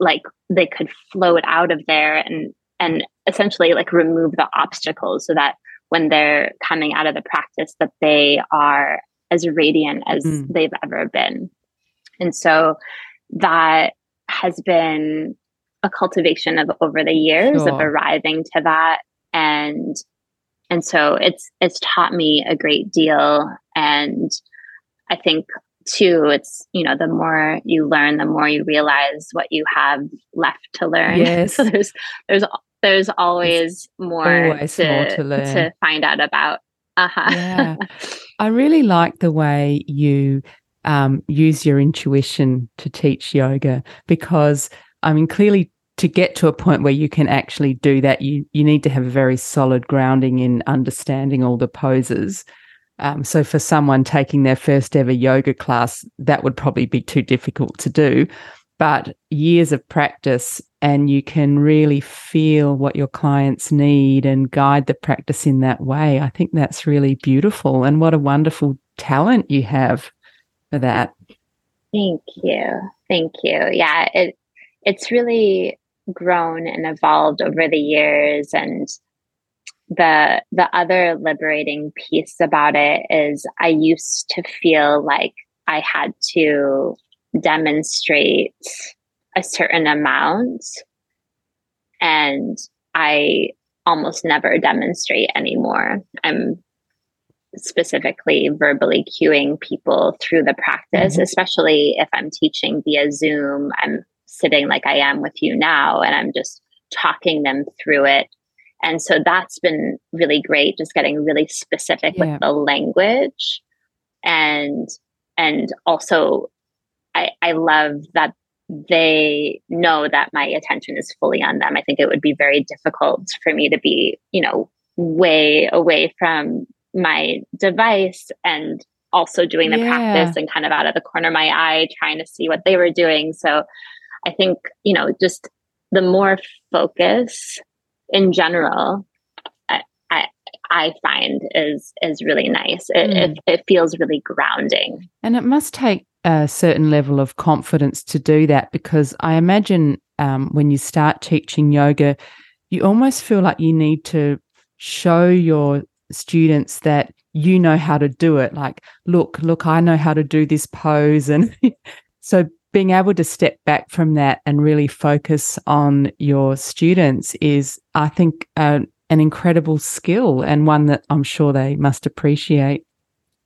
Speaker 2: like they could float out of there and and essentially like remove the obstacles so that when they're coming out of the practice that they are as radiant as mm. they've ever been and so that has been a cultivation of over the years sure. of arriving to that and and so it's it's taught me a great deal and i think too it's you know the more you learn the more you realize what you have left to learn yes. so there's there's there's always more, always to, more to, learn. to find out about uh-huh.
Speaker 1: yeah i really like the way you um, use your intuition to teach yoga because I mean, clearly to get to a point where you can actually do that, you you need to have a very solid grounding in understanding all the poses. Um, so for someone taking their first ever yoga class, that would probably be too difficult to do. But years of practice, and you can really feel what your clients need and guide the practice in that way. I think that's really beautiful, and what a wonderful talent you have for that.
Speaker 2: Thank you. Thank you. Yeah, it it's really grown and evolved over the years and the the other liberating piece about it is I used to feel like I had to demonstrate a certain amount and I almost never demonstrate anymore. I'm specifically verbally cueing people through the practice, mm-hmm. especially if I'm teaching via Zoom. I'm sitting like I am with you now and I'm just talking them through it. And so that's been really great, just getting really specific yeah. with the language. And and also I, I love that they know that my attention is fully on them. I think it would be very difficult for me to be, you know, way away from my device and also doing the yeah. practice and kind of out of the corner of my eye trying to see what they were doing. So I think, you know, just the more focus in general, I, I, I find is is really nice. It, mm. it, it feels really grounding.
Speaker 1: And it must take a certain level of confidence to do that because I imagine um, when you start teaching yoga, you almost feel like you need to show your students that you know how to do it. Like, look, look, I know how to do this pose. And so being able to step back from that and really focus on your students is, I think, uh, an incredible skill and one that I'm sure they must appreciate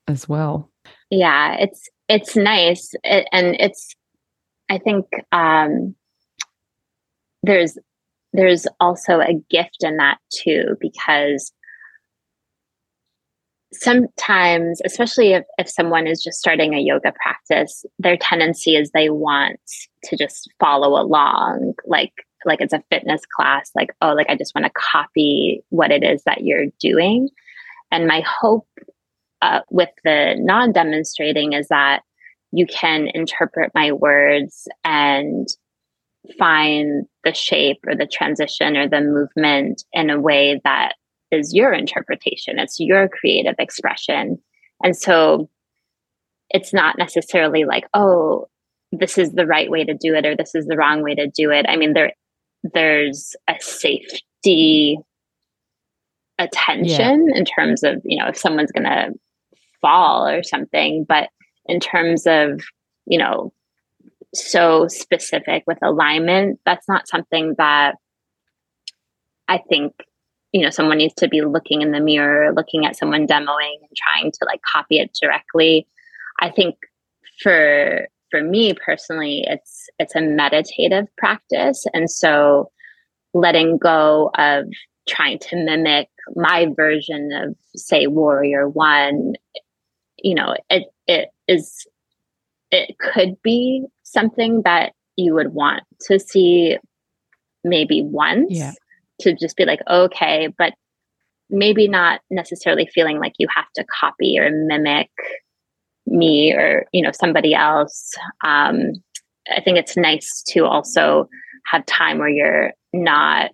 Speaker 1: as well.
Speaker 2: Yeah, it's it's nice it, and it's I think um, there's there's also a gift in that too because sometimes, especially if, if someone is just starting a yoga practice, their tendency is they want to just follow along, like like it's a fitness class, like, oh, like I just want to copy what it is that you're doing. And my hope uh, with the non demonstrating is that you can interpret my words and find the shape or the transition or the movement in a way that is your interpretation, it's your creative expression. And so it's not necessarily like, oh, this is the right way to do it or this is the wrong way to do it. I mean, there there's a safety attention yeah. in terms of, you know, if someone's gonna fall or something, but in terms of, you know, so specific with alignment, that's not something that I think you know someone needs to be looking in the mirror looking at someone demoing and trying to like copy it directly. I think for for me personally it's it's a meditative practice. And so letting go of trying to mimic my version of say warrior one you know it it is it could be something that you would want to see maybe once.
Speaker 1: Yeah
Speaker 2: to just be like, okay, but maybe not necessarily feeling like you have to copy or mimic me or you know somebody else um, i think it's nice to also have time where you're not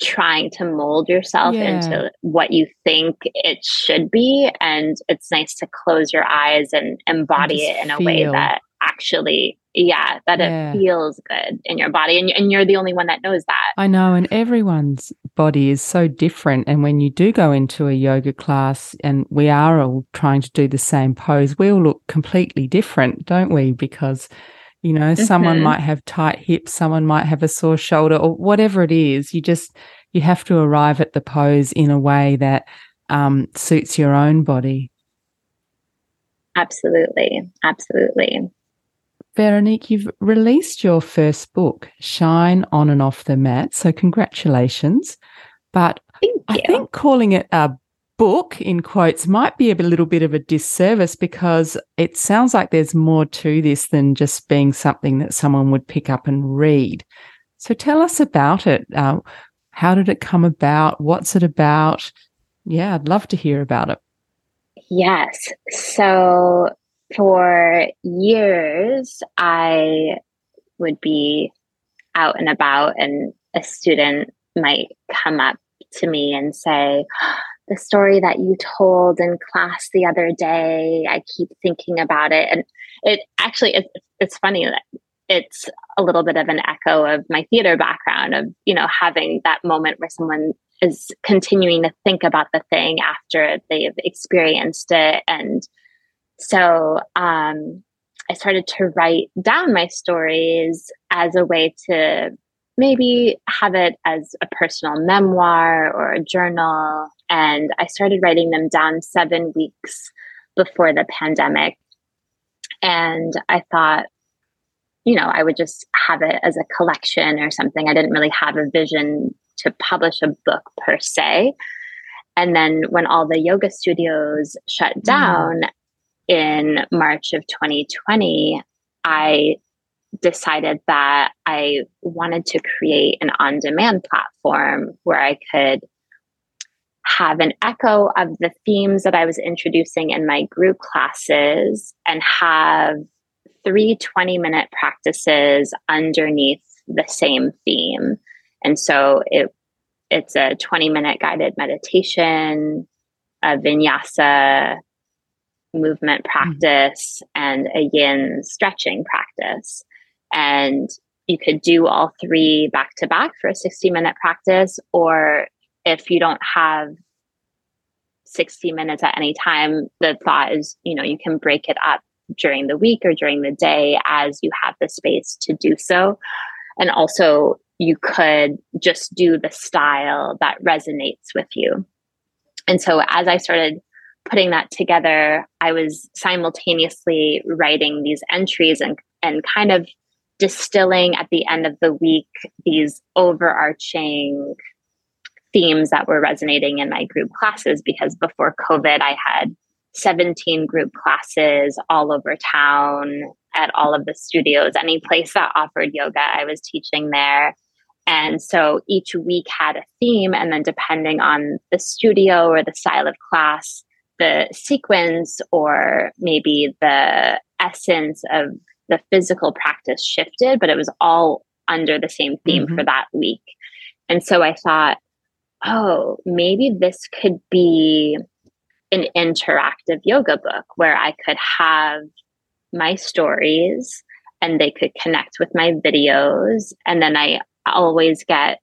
Speaker 2: trying to mold yourself yeah. into what you think it should be and it's nice to close your eyes and embody it in feel. a way that actually yeah that yeah. it feels good in your body and, and you're the only one that knows that
Speaker 1: i know and everyone's body is so different and when you do go into a yoga class and we are all trying to do the same pose we all look completely different don't we because you know mm-hmm. someone might have tight hips someone might have a sore shoulder or whatever it is you just you have to arrive at the pose in a way that um, suits your own body
Speaker 2: absolutely absolutely
Speaker 1: Veronique, you've released your first book, Shine On and Off the Mat. So, congratulations. But I think calling it a book, in quotes, might be a little bit of a disservice because it sounds like there's more to this than just being something that someone would pick up and read. So, tell us about it. Uh, how did it come about? What's it about? Yeah, I'd love to hear about it.
Speaker 2: Yes. So, for years, I would be out and about, and a student might come up to me and say, the story that you told in class the other day. I keep thinking about it. And it actually, it's, it's funny that it's a little bit of an echo of my theater background of, you know, having that moment where someone is continuing to think about the thing after they've experienced it. And so um, I started to write down my stories as a way to maybe have it as a personal memoir or a journal. And I started writing them down seven weeks before the pandemic. And I thought, you know, I would just have it as a collection or something. I didn't really have a vision to publish a book per se. And then when all the yoga studios shut mm. down mm. In March of 2020, I decided that I wanted to create an on demand platform where I could have an echo of the themes that I was introducing in my group classes and have three 20 minute practices underneath the same theme. And so it it's a 20 minute guided meditation, a vinyasa movement mm-hmm. practice, and a yin stretching practice. And you could do all three back to back for a 60 minute practice, or if you don't have 60 minutes at any time, the thought is, you know, you can break it up during the week or during the day as you have the space to do so. And also, you could just do the style that resonates with you. And so, as I started putting that together, I was simultaneously writing these entries and, and kind of distilling at the end of the week these overarching themes that were resonating in my group classes because before COVID, I had 17 group classes all over town at all of the studios. Any place that offered yoga, I was teaching there. And so each week had a theme. And then, depending on the studio or the style of class, the sequence or maybe the essence of the physical practice shifted, but it was all under the same theme mm-hmm. for that week. And so I thought, oh, maybe this could be an interactive yoga book where I could have my stories and they could connect with my videos. And then I always get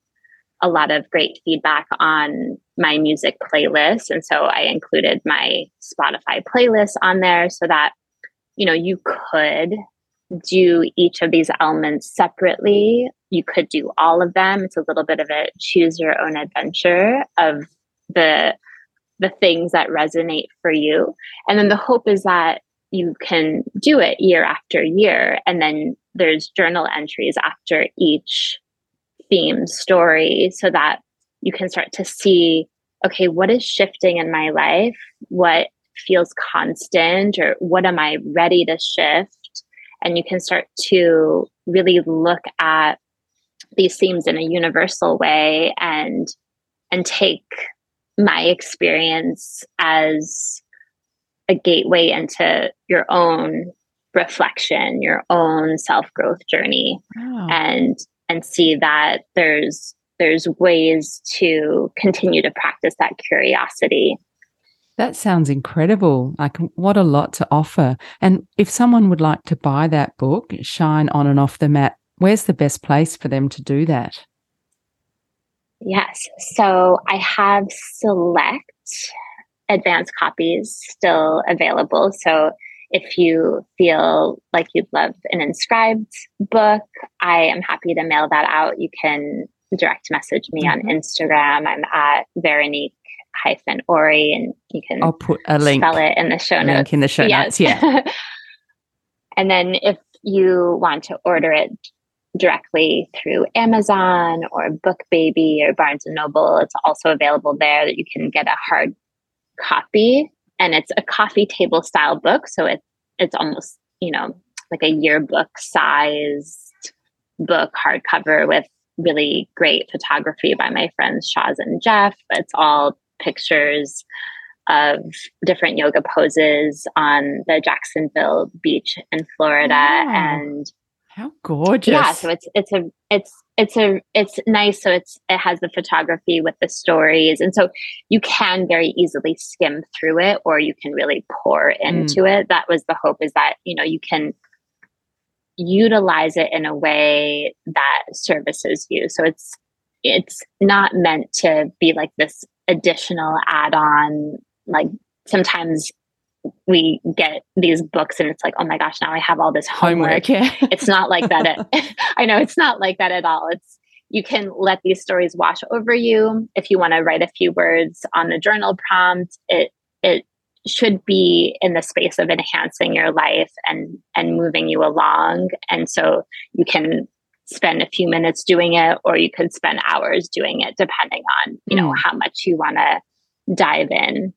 Speaker 2: a lot of great feedback on my music playlist. And so I included my Spotify playlist on there so that, you know, you could do each of these elements separately. You could do all of them. It's a little bit of a choose your own adventure of the the things that resonate for you. And then the hope is that you can do it year after year. And then there's journal entries after each theme story so that you can start to see okay, what is shifting in my life? What feels constant? Or what am I ready to shift? and you can start to really look at these themes in a universal way and and take my experience as a gateway into your own reflection your own self-growth journey wow. and and see that there's there's ways to continue to practice that curiosity
Speaker 1: that sounds incredible. Like, what a lot to offer. And if someone would like to buy that book, Shine On and Off the Mat, where's the best place for them to do that?
Speaker 2: Yes. So I have select advanced copies still available. So if you feel like you'd love an inscribed book, I am happy to mail that out. You can direct message me mm-hmm. on Instagram. I'm at Veronique hyphen Ori, and you can
Speaker 1: I'll put a link
Speaker 2: spell it in the show notes.
Speaker 1: Link in the show yes. notes, yeah.
Speaker 2: and then if you want to order it directly through Amazon or Bookbaby or Barnes and Noble, it's also available there that you can get a hard copy, and it's a coffee table style book, so it's it's almost you know like a yearbook sized book hardcover with really great photography by my friends Shaz and Jeff. It's all pictures of different yoga poses on the Jacksonville beach in Florida. And
Speaker 1: How gorgeous.
Speaker 2: Yeah, so it's it's a it's it's a it's nice so it's it has the photography with the stories and so you can very easily skim through it or you can really pour mm. into mm. it. That was the hope is that, you know, you can utilize it in a way that services you. So it's it's not meant to be like this additional add-on like sometimes we get these books and it's like, oh my gosh, now I have all this homework. homework yeah. it's not like that. At, I know it's not like that at all. It's you can let these stories wash over you. If you want to write a few words on the journal prompt, it it should be in the space of enhancing your life and and moving you along. And so you can spend a few minutes doing it or you could spend hours doing it depending on, you know, mm. how much you want to dive in.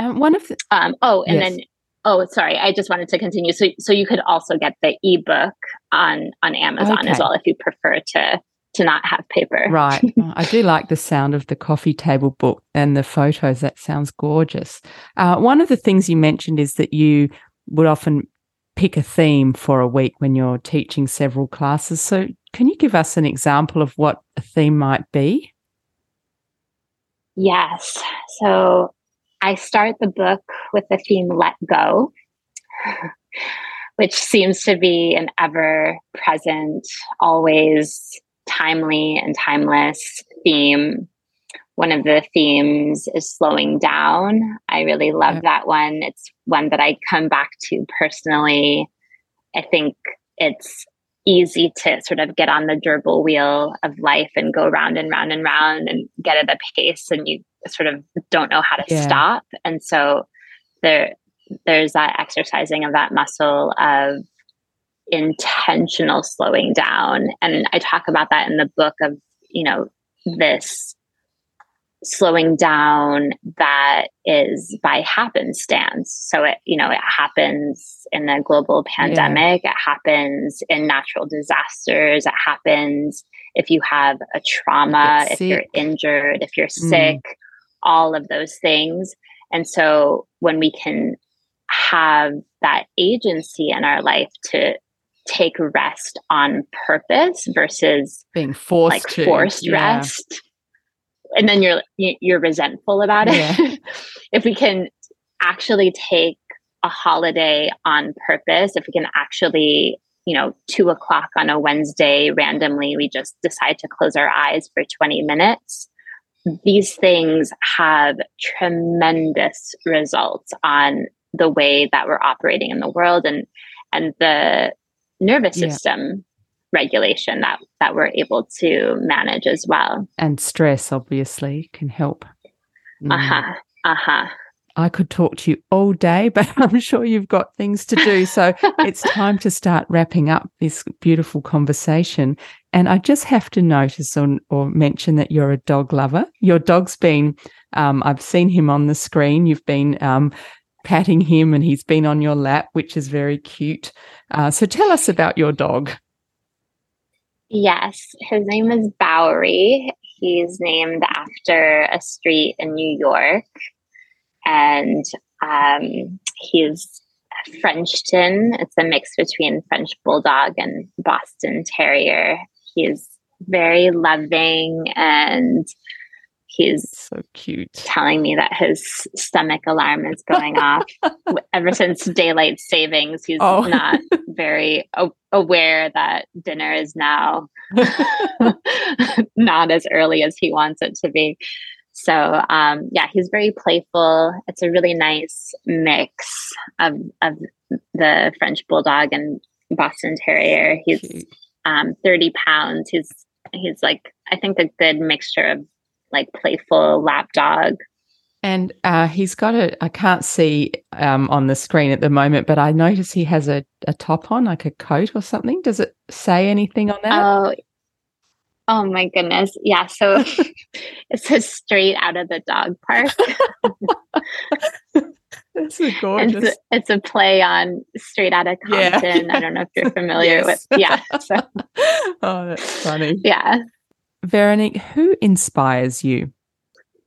Speaker 1: Um, one of the,
Speaker 2: um, oh, and yes. then oh, sorry, I just wanted to continue. So, so you could also get the ebook on on Amazon okay. as well if you prefer to to not have paper.
Speaker 1: Right. I do like the sound of the coffee table book and the photos. That sounds gorgeous. Uh, one of the things you mentioned is that you would often pick a theme for a week when you're teaching several classes. So, can you give us an example of what a theme might be?
Speaker 2: Yes. So, I start the book with the theme Let Go, which seems to be an ever present, always timely and timeless theme. One of the themes is slowing down. I really love yeah. that one. It's one that I come back to personally. I think it's easy to sort of get on the gerbil wheel of life and go round and round and round and get at a pace and you sort of don't know how to yeah. stop and so there there's that exercising of that muscle of intentional slowing down and i talk about that in the book of you know this slowing down that is by happenstance. So it, you know, it happens in a global pandemic, yeah. it happens in natural disasters, it happens if you have a trauma, if you're injured, if you're mm. sick, mm. All of those things. And so when we can have that agency in our life to take rest on purpose versus
Speaker 1: being forced like
Speaker 2: to. forced yeah. rest and then you're you're resentful about it. Yeah. if we can actually take a holiday on purpose, if we can actually, you know, two o'clock on a Wednesday, randomly, we just decide to close our eyes for 20 minutes. These things have tremendous results on the way that we're operating in the world and and the nervous system regulation that that we're able to manage as well.
Speaker 1: And stress obviously can help.
Speaker 2: Mm. Uh-huh. Uh-huh.
Speaker 1: I could talk to you all day, but I'm sure you've got things to do. So it's time to start wrapping up this beautiful conversation. And I just have to notice or, or mention that you're a dog lover. Your dog's been, um, I've seen him on the screen. You've been um, patting him and he's been on your lap, which is very cute. Uh, so tell us about your dog.
Speaker 2: Yes, his name is Bowery. He's named after a street in New York. And um, he's Frenchton. It's a mix between French Bulldog and Boston Terrier. He's very loving and he's
Speaker 1: so cute
Speaker 2: telling me that his stomach alarm is going off ever since daylight savings he's oh. not very a- aware that dinner is now not as early as he wants it to be so um, yeah he's very playful it's a really nice mix of of the french bulldog and boston terrier he's um, 30 pounds he's he's like i think a good mixture of like playful lap dog.
Speaker 1: And uh, he's got a, I can't see um, on the screen at the moment, but I notice he has a, a top on, like a coat or something. Does it say anything on that?
Speaker 2: Oh, oh my goodness. Yeah. So it says straight out of the dog park.
Speaker 1: That's so gorgeous.
Speaker 2: It's a, it's a, play on straight out of Compton. Yeah. I don't know if you're familiar with, yeah. So.
Speaker 1: oh, that's funny.
Speaker 2: Yeah.
Speaker 1: Veronique, who inspires you?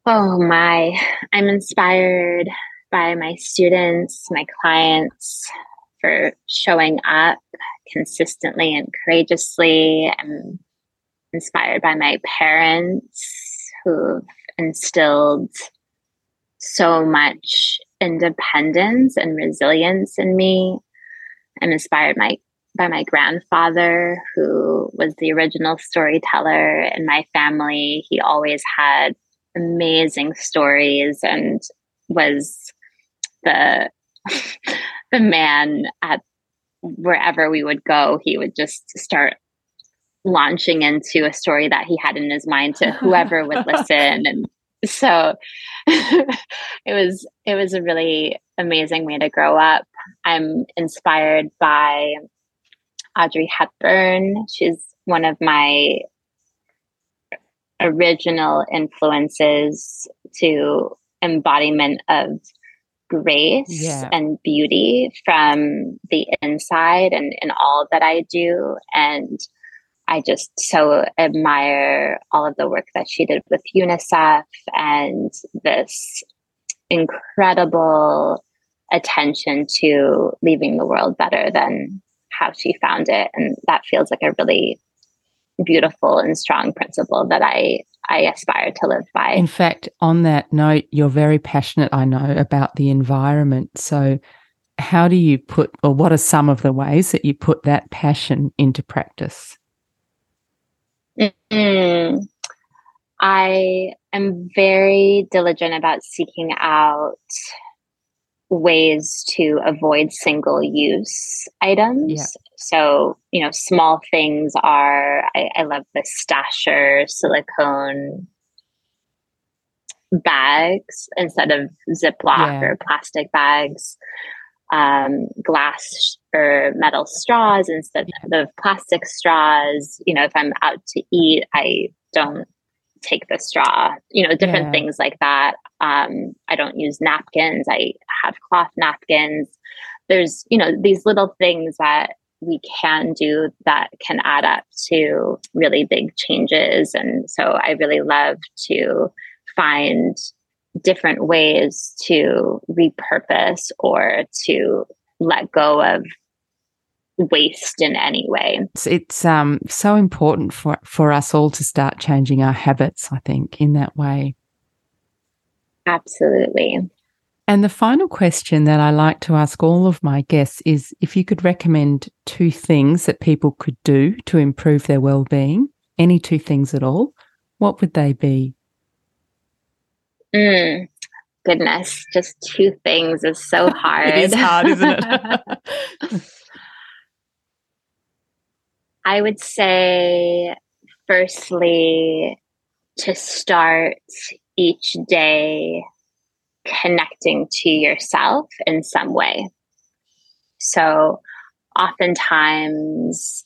Speaker 2: Oh my, I'm inspired by my students, my clients, for showing up consistently and courageously. I'm inspired by my parents who've instilled so much independence and resilience in me. I'm inspired my, by my grandfather, who was the original storyteller in my family. He always had amazing stories and was the the man at wherever we would go. He would just start launching into a story that he had in his mind to whoever would listen and so it was it was a really amazing way to grow up i'm inspired by audrey hepburn she's one of my original influences to embodiment of grace yeah. and beauty from the inside and in all that I do. And I just so admire all of the work that she did with UNICEF and this incredible attention to leaving the world better than how she found it. And that feels like a really beautiful and strong principle that I I aspire to live by.
Speaker 1: In fact, on that note, you're very passionate, I know, about the environment. So how do you put or what are some of the ways that you put that passion into practice?
Speaker 2: Mm-hmm. I am very diligent about seeking out ways to avoid single use items. Yeah. So, you know, small things are I, I love the stasher silicone bags instead of Ziploc yeah. or plastic bags, um, glass or metal straws instead of plastic straws. You know, if I'm out to eat, I don't take the straw, you know, different yeah. things like that. Um, I don't use napkins. I have cloth napkins. There's, you know, these little things that we can do that can add up to really big changes. And so I really love to find different ways to repurpose or to let go of waste in any way.
Speaker 1: It's, it's um, so important for, for us all to start changing our habits, I think, in that way.
Speaker 2: Absolutely.
Speaker 1: And the final question that I like to ask all of my guests is if you could recommend two things that people could do to improve their well-being, any two things at all, what would they be?
Speaker 2: Mm, goodness, just two things is so hard. it
Speaker 1: is hard, isn't it?
Speaker 2: I would say, firstly, to start each day connecting to yourself in some way. So, oftentimes,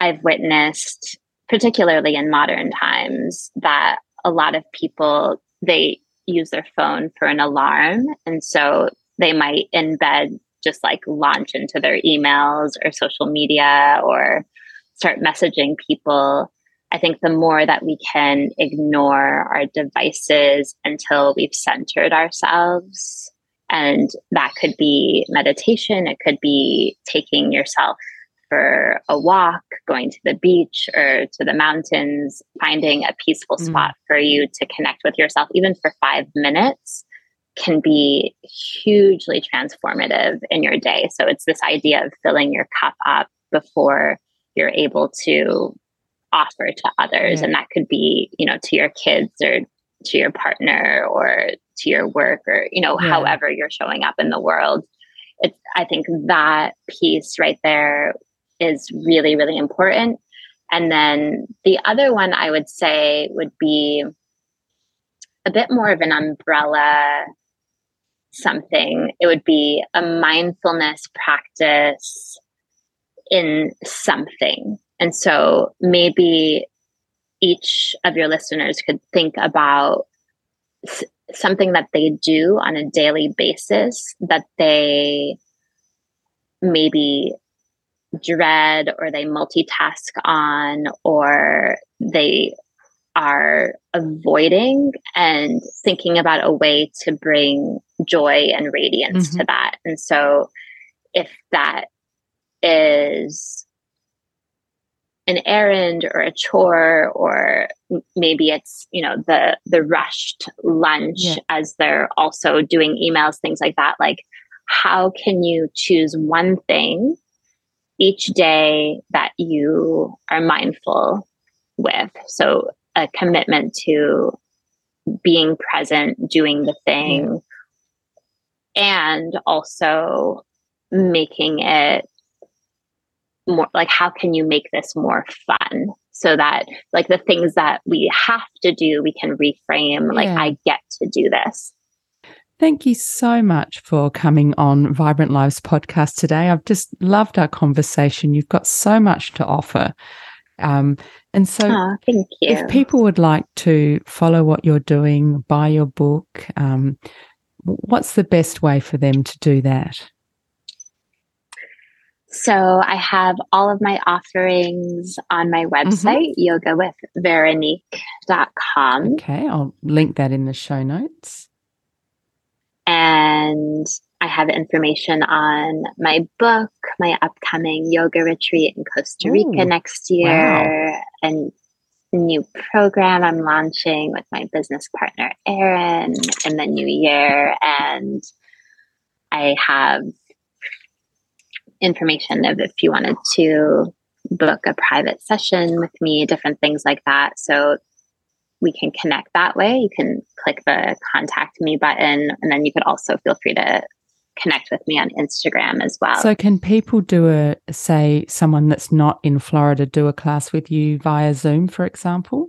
Speaker 2: I've witnessed, particularly in modern times, that a lot of people they use their phone for an alarm, and so they might in bed just like launch into their emails or social media or start messaging people. I think the more that we can ignore our devices until we've centered ourselves, and that could be meditation, it could be taking yourself for a walk, going to the beach or to the mountains, finding a peaceful mm. spot for you to connect with yourself, even for five minutes can be hugely transformative in your day. So it's this idea of filling your cup up before you're able to offer to others. Yeah. And that could be, you know, to your kids or to your partner or to your work or, you know, yeah. however you're showing up in the world. It's, I think that piece right there is really, really important. And then the other one I would say would be a bit more of an umbrella something, it would be a mindfulness practice in something. And so maybe each of your listeners could think about something that they do on a daily basis that they maybe dread or they multitask on or they are avoiding and thinking about a way to bring joy and radiance mm-hmm. to that. And so if that is an errand or a chore or maybe it's you know the the rushed lunch yeah. as they're also doing emails things like that like how can you choose one thing each day that you are mindful with so a commitment to being present doing the thing. And also making it more like how can you make this more fun so that like the things that we have to do we can reframe like i get to do this
Speaker 1: Thank you so much for coming on Vibrant Lives podcast today. I've just loved our conversation. You've got so much to offer. Um, and so,
Speaker 2: oh, thank you.
Speaker 1: if people would like to follow what you're doing, buy your book, um, what's the best way for them to do that?
Speaker 2: So I have all of my offerings on my mm-hmm. website, mm-hmm. yogawithveronique.com.
Speaker 1: Okay, I'll link that in the show notes.
Speaker 2: And I have information on my book, my upcoming yoga retreat in Costa Rica Ooh, next year, wow. and new program I'm launching with my business partner, Erin, in the new year. And I have information of if you wanted to book a private session with me, different things like that. So we can connect that way. You can click the contact me button, and then you could also feel free to connect with me on Instagram as well.
Speaker 1: So, can people do a, say, someone that's not in Florida do a class with you via Zoom, for example?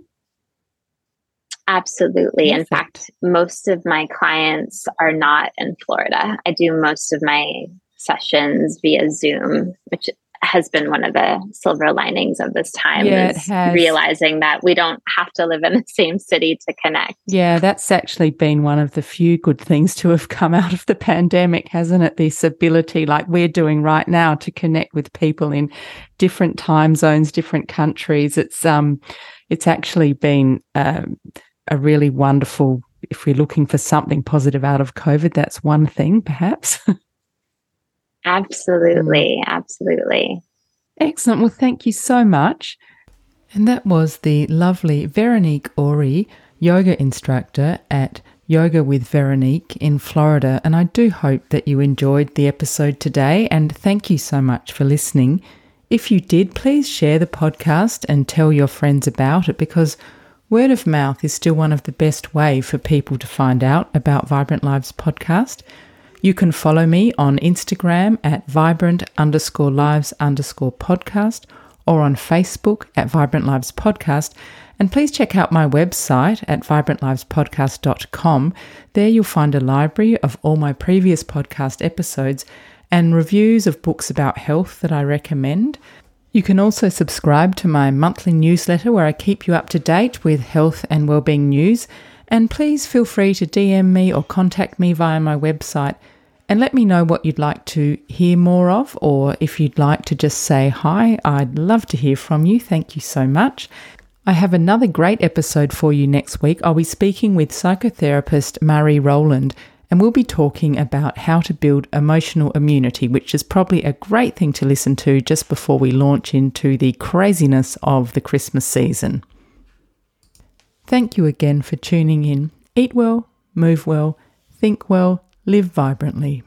Speaker 2: Absolutely. Perfect. In fact, most of my clients are not in Florida. I do most of my sessions via Zoom, which has been one of the silver linings of this time yeah, is realizing that we don't have to live in the same city to connect.
Speaker 1: Yeah, that's actually been one of the few good things to have come out of the pandemic, hasn't it? This ability, like we're doing right now, to connect with people in different time zones, different countries. It's um, it's actually been um, a really wonderful. If we're looking for something positive out of COVID, that's one thing, perhaps.
Speaker 2: Absolutely. Absolutely.
Speaker 1: Excellent. Well, thank you so much. And that was the lovely Veronique Ori, yoga instructor at Yoga with Veronique in Florida. And I do hope that you enjoyed the episode today. And thank you so much for listening. If you did, please share the podcast and tell your friends about it because word of mouth is still one of the best way for people to find out about Vibrant Lives podcast. You can follow me on Instagram at vibrant underscore lives underscore podcast or on Facebook at Vibrant Lives Podcast. And please check out my website at vibrantlivespodcast.com. There you'll find a library of all my previous podcast episodes and reviews of books about health that I recommend. You can also subscribe to my monthly newsletter where I keep you up to date with health and wellbeing news. And please feel free to DM me or contact me via my website and let me know what you'd like to hear more of, or if you'd like to just say hi, I'd love to hear from you. Thank you so much. I have another great episode for you next week. I'll be speaking with psychotherapist Marie Rowland, and we'll be talking about how to build emotional immunity, which is probably a great thing to listen to just before we launch into the craziness of the Christmas season. Thank you again for tuning in. Eat well, move well, think well, live vibrantly.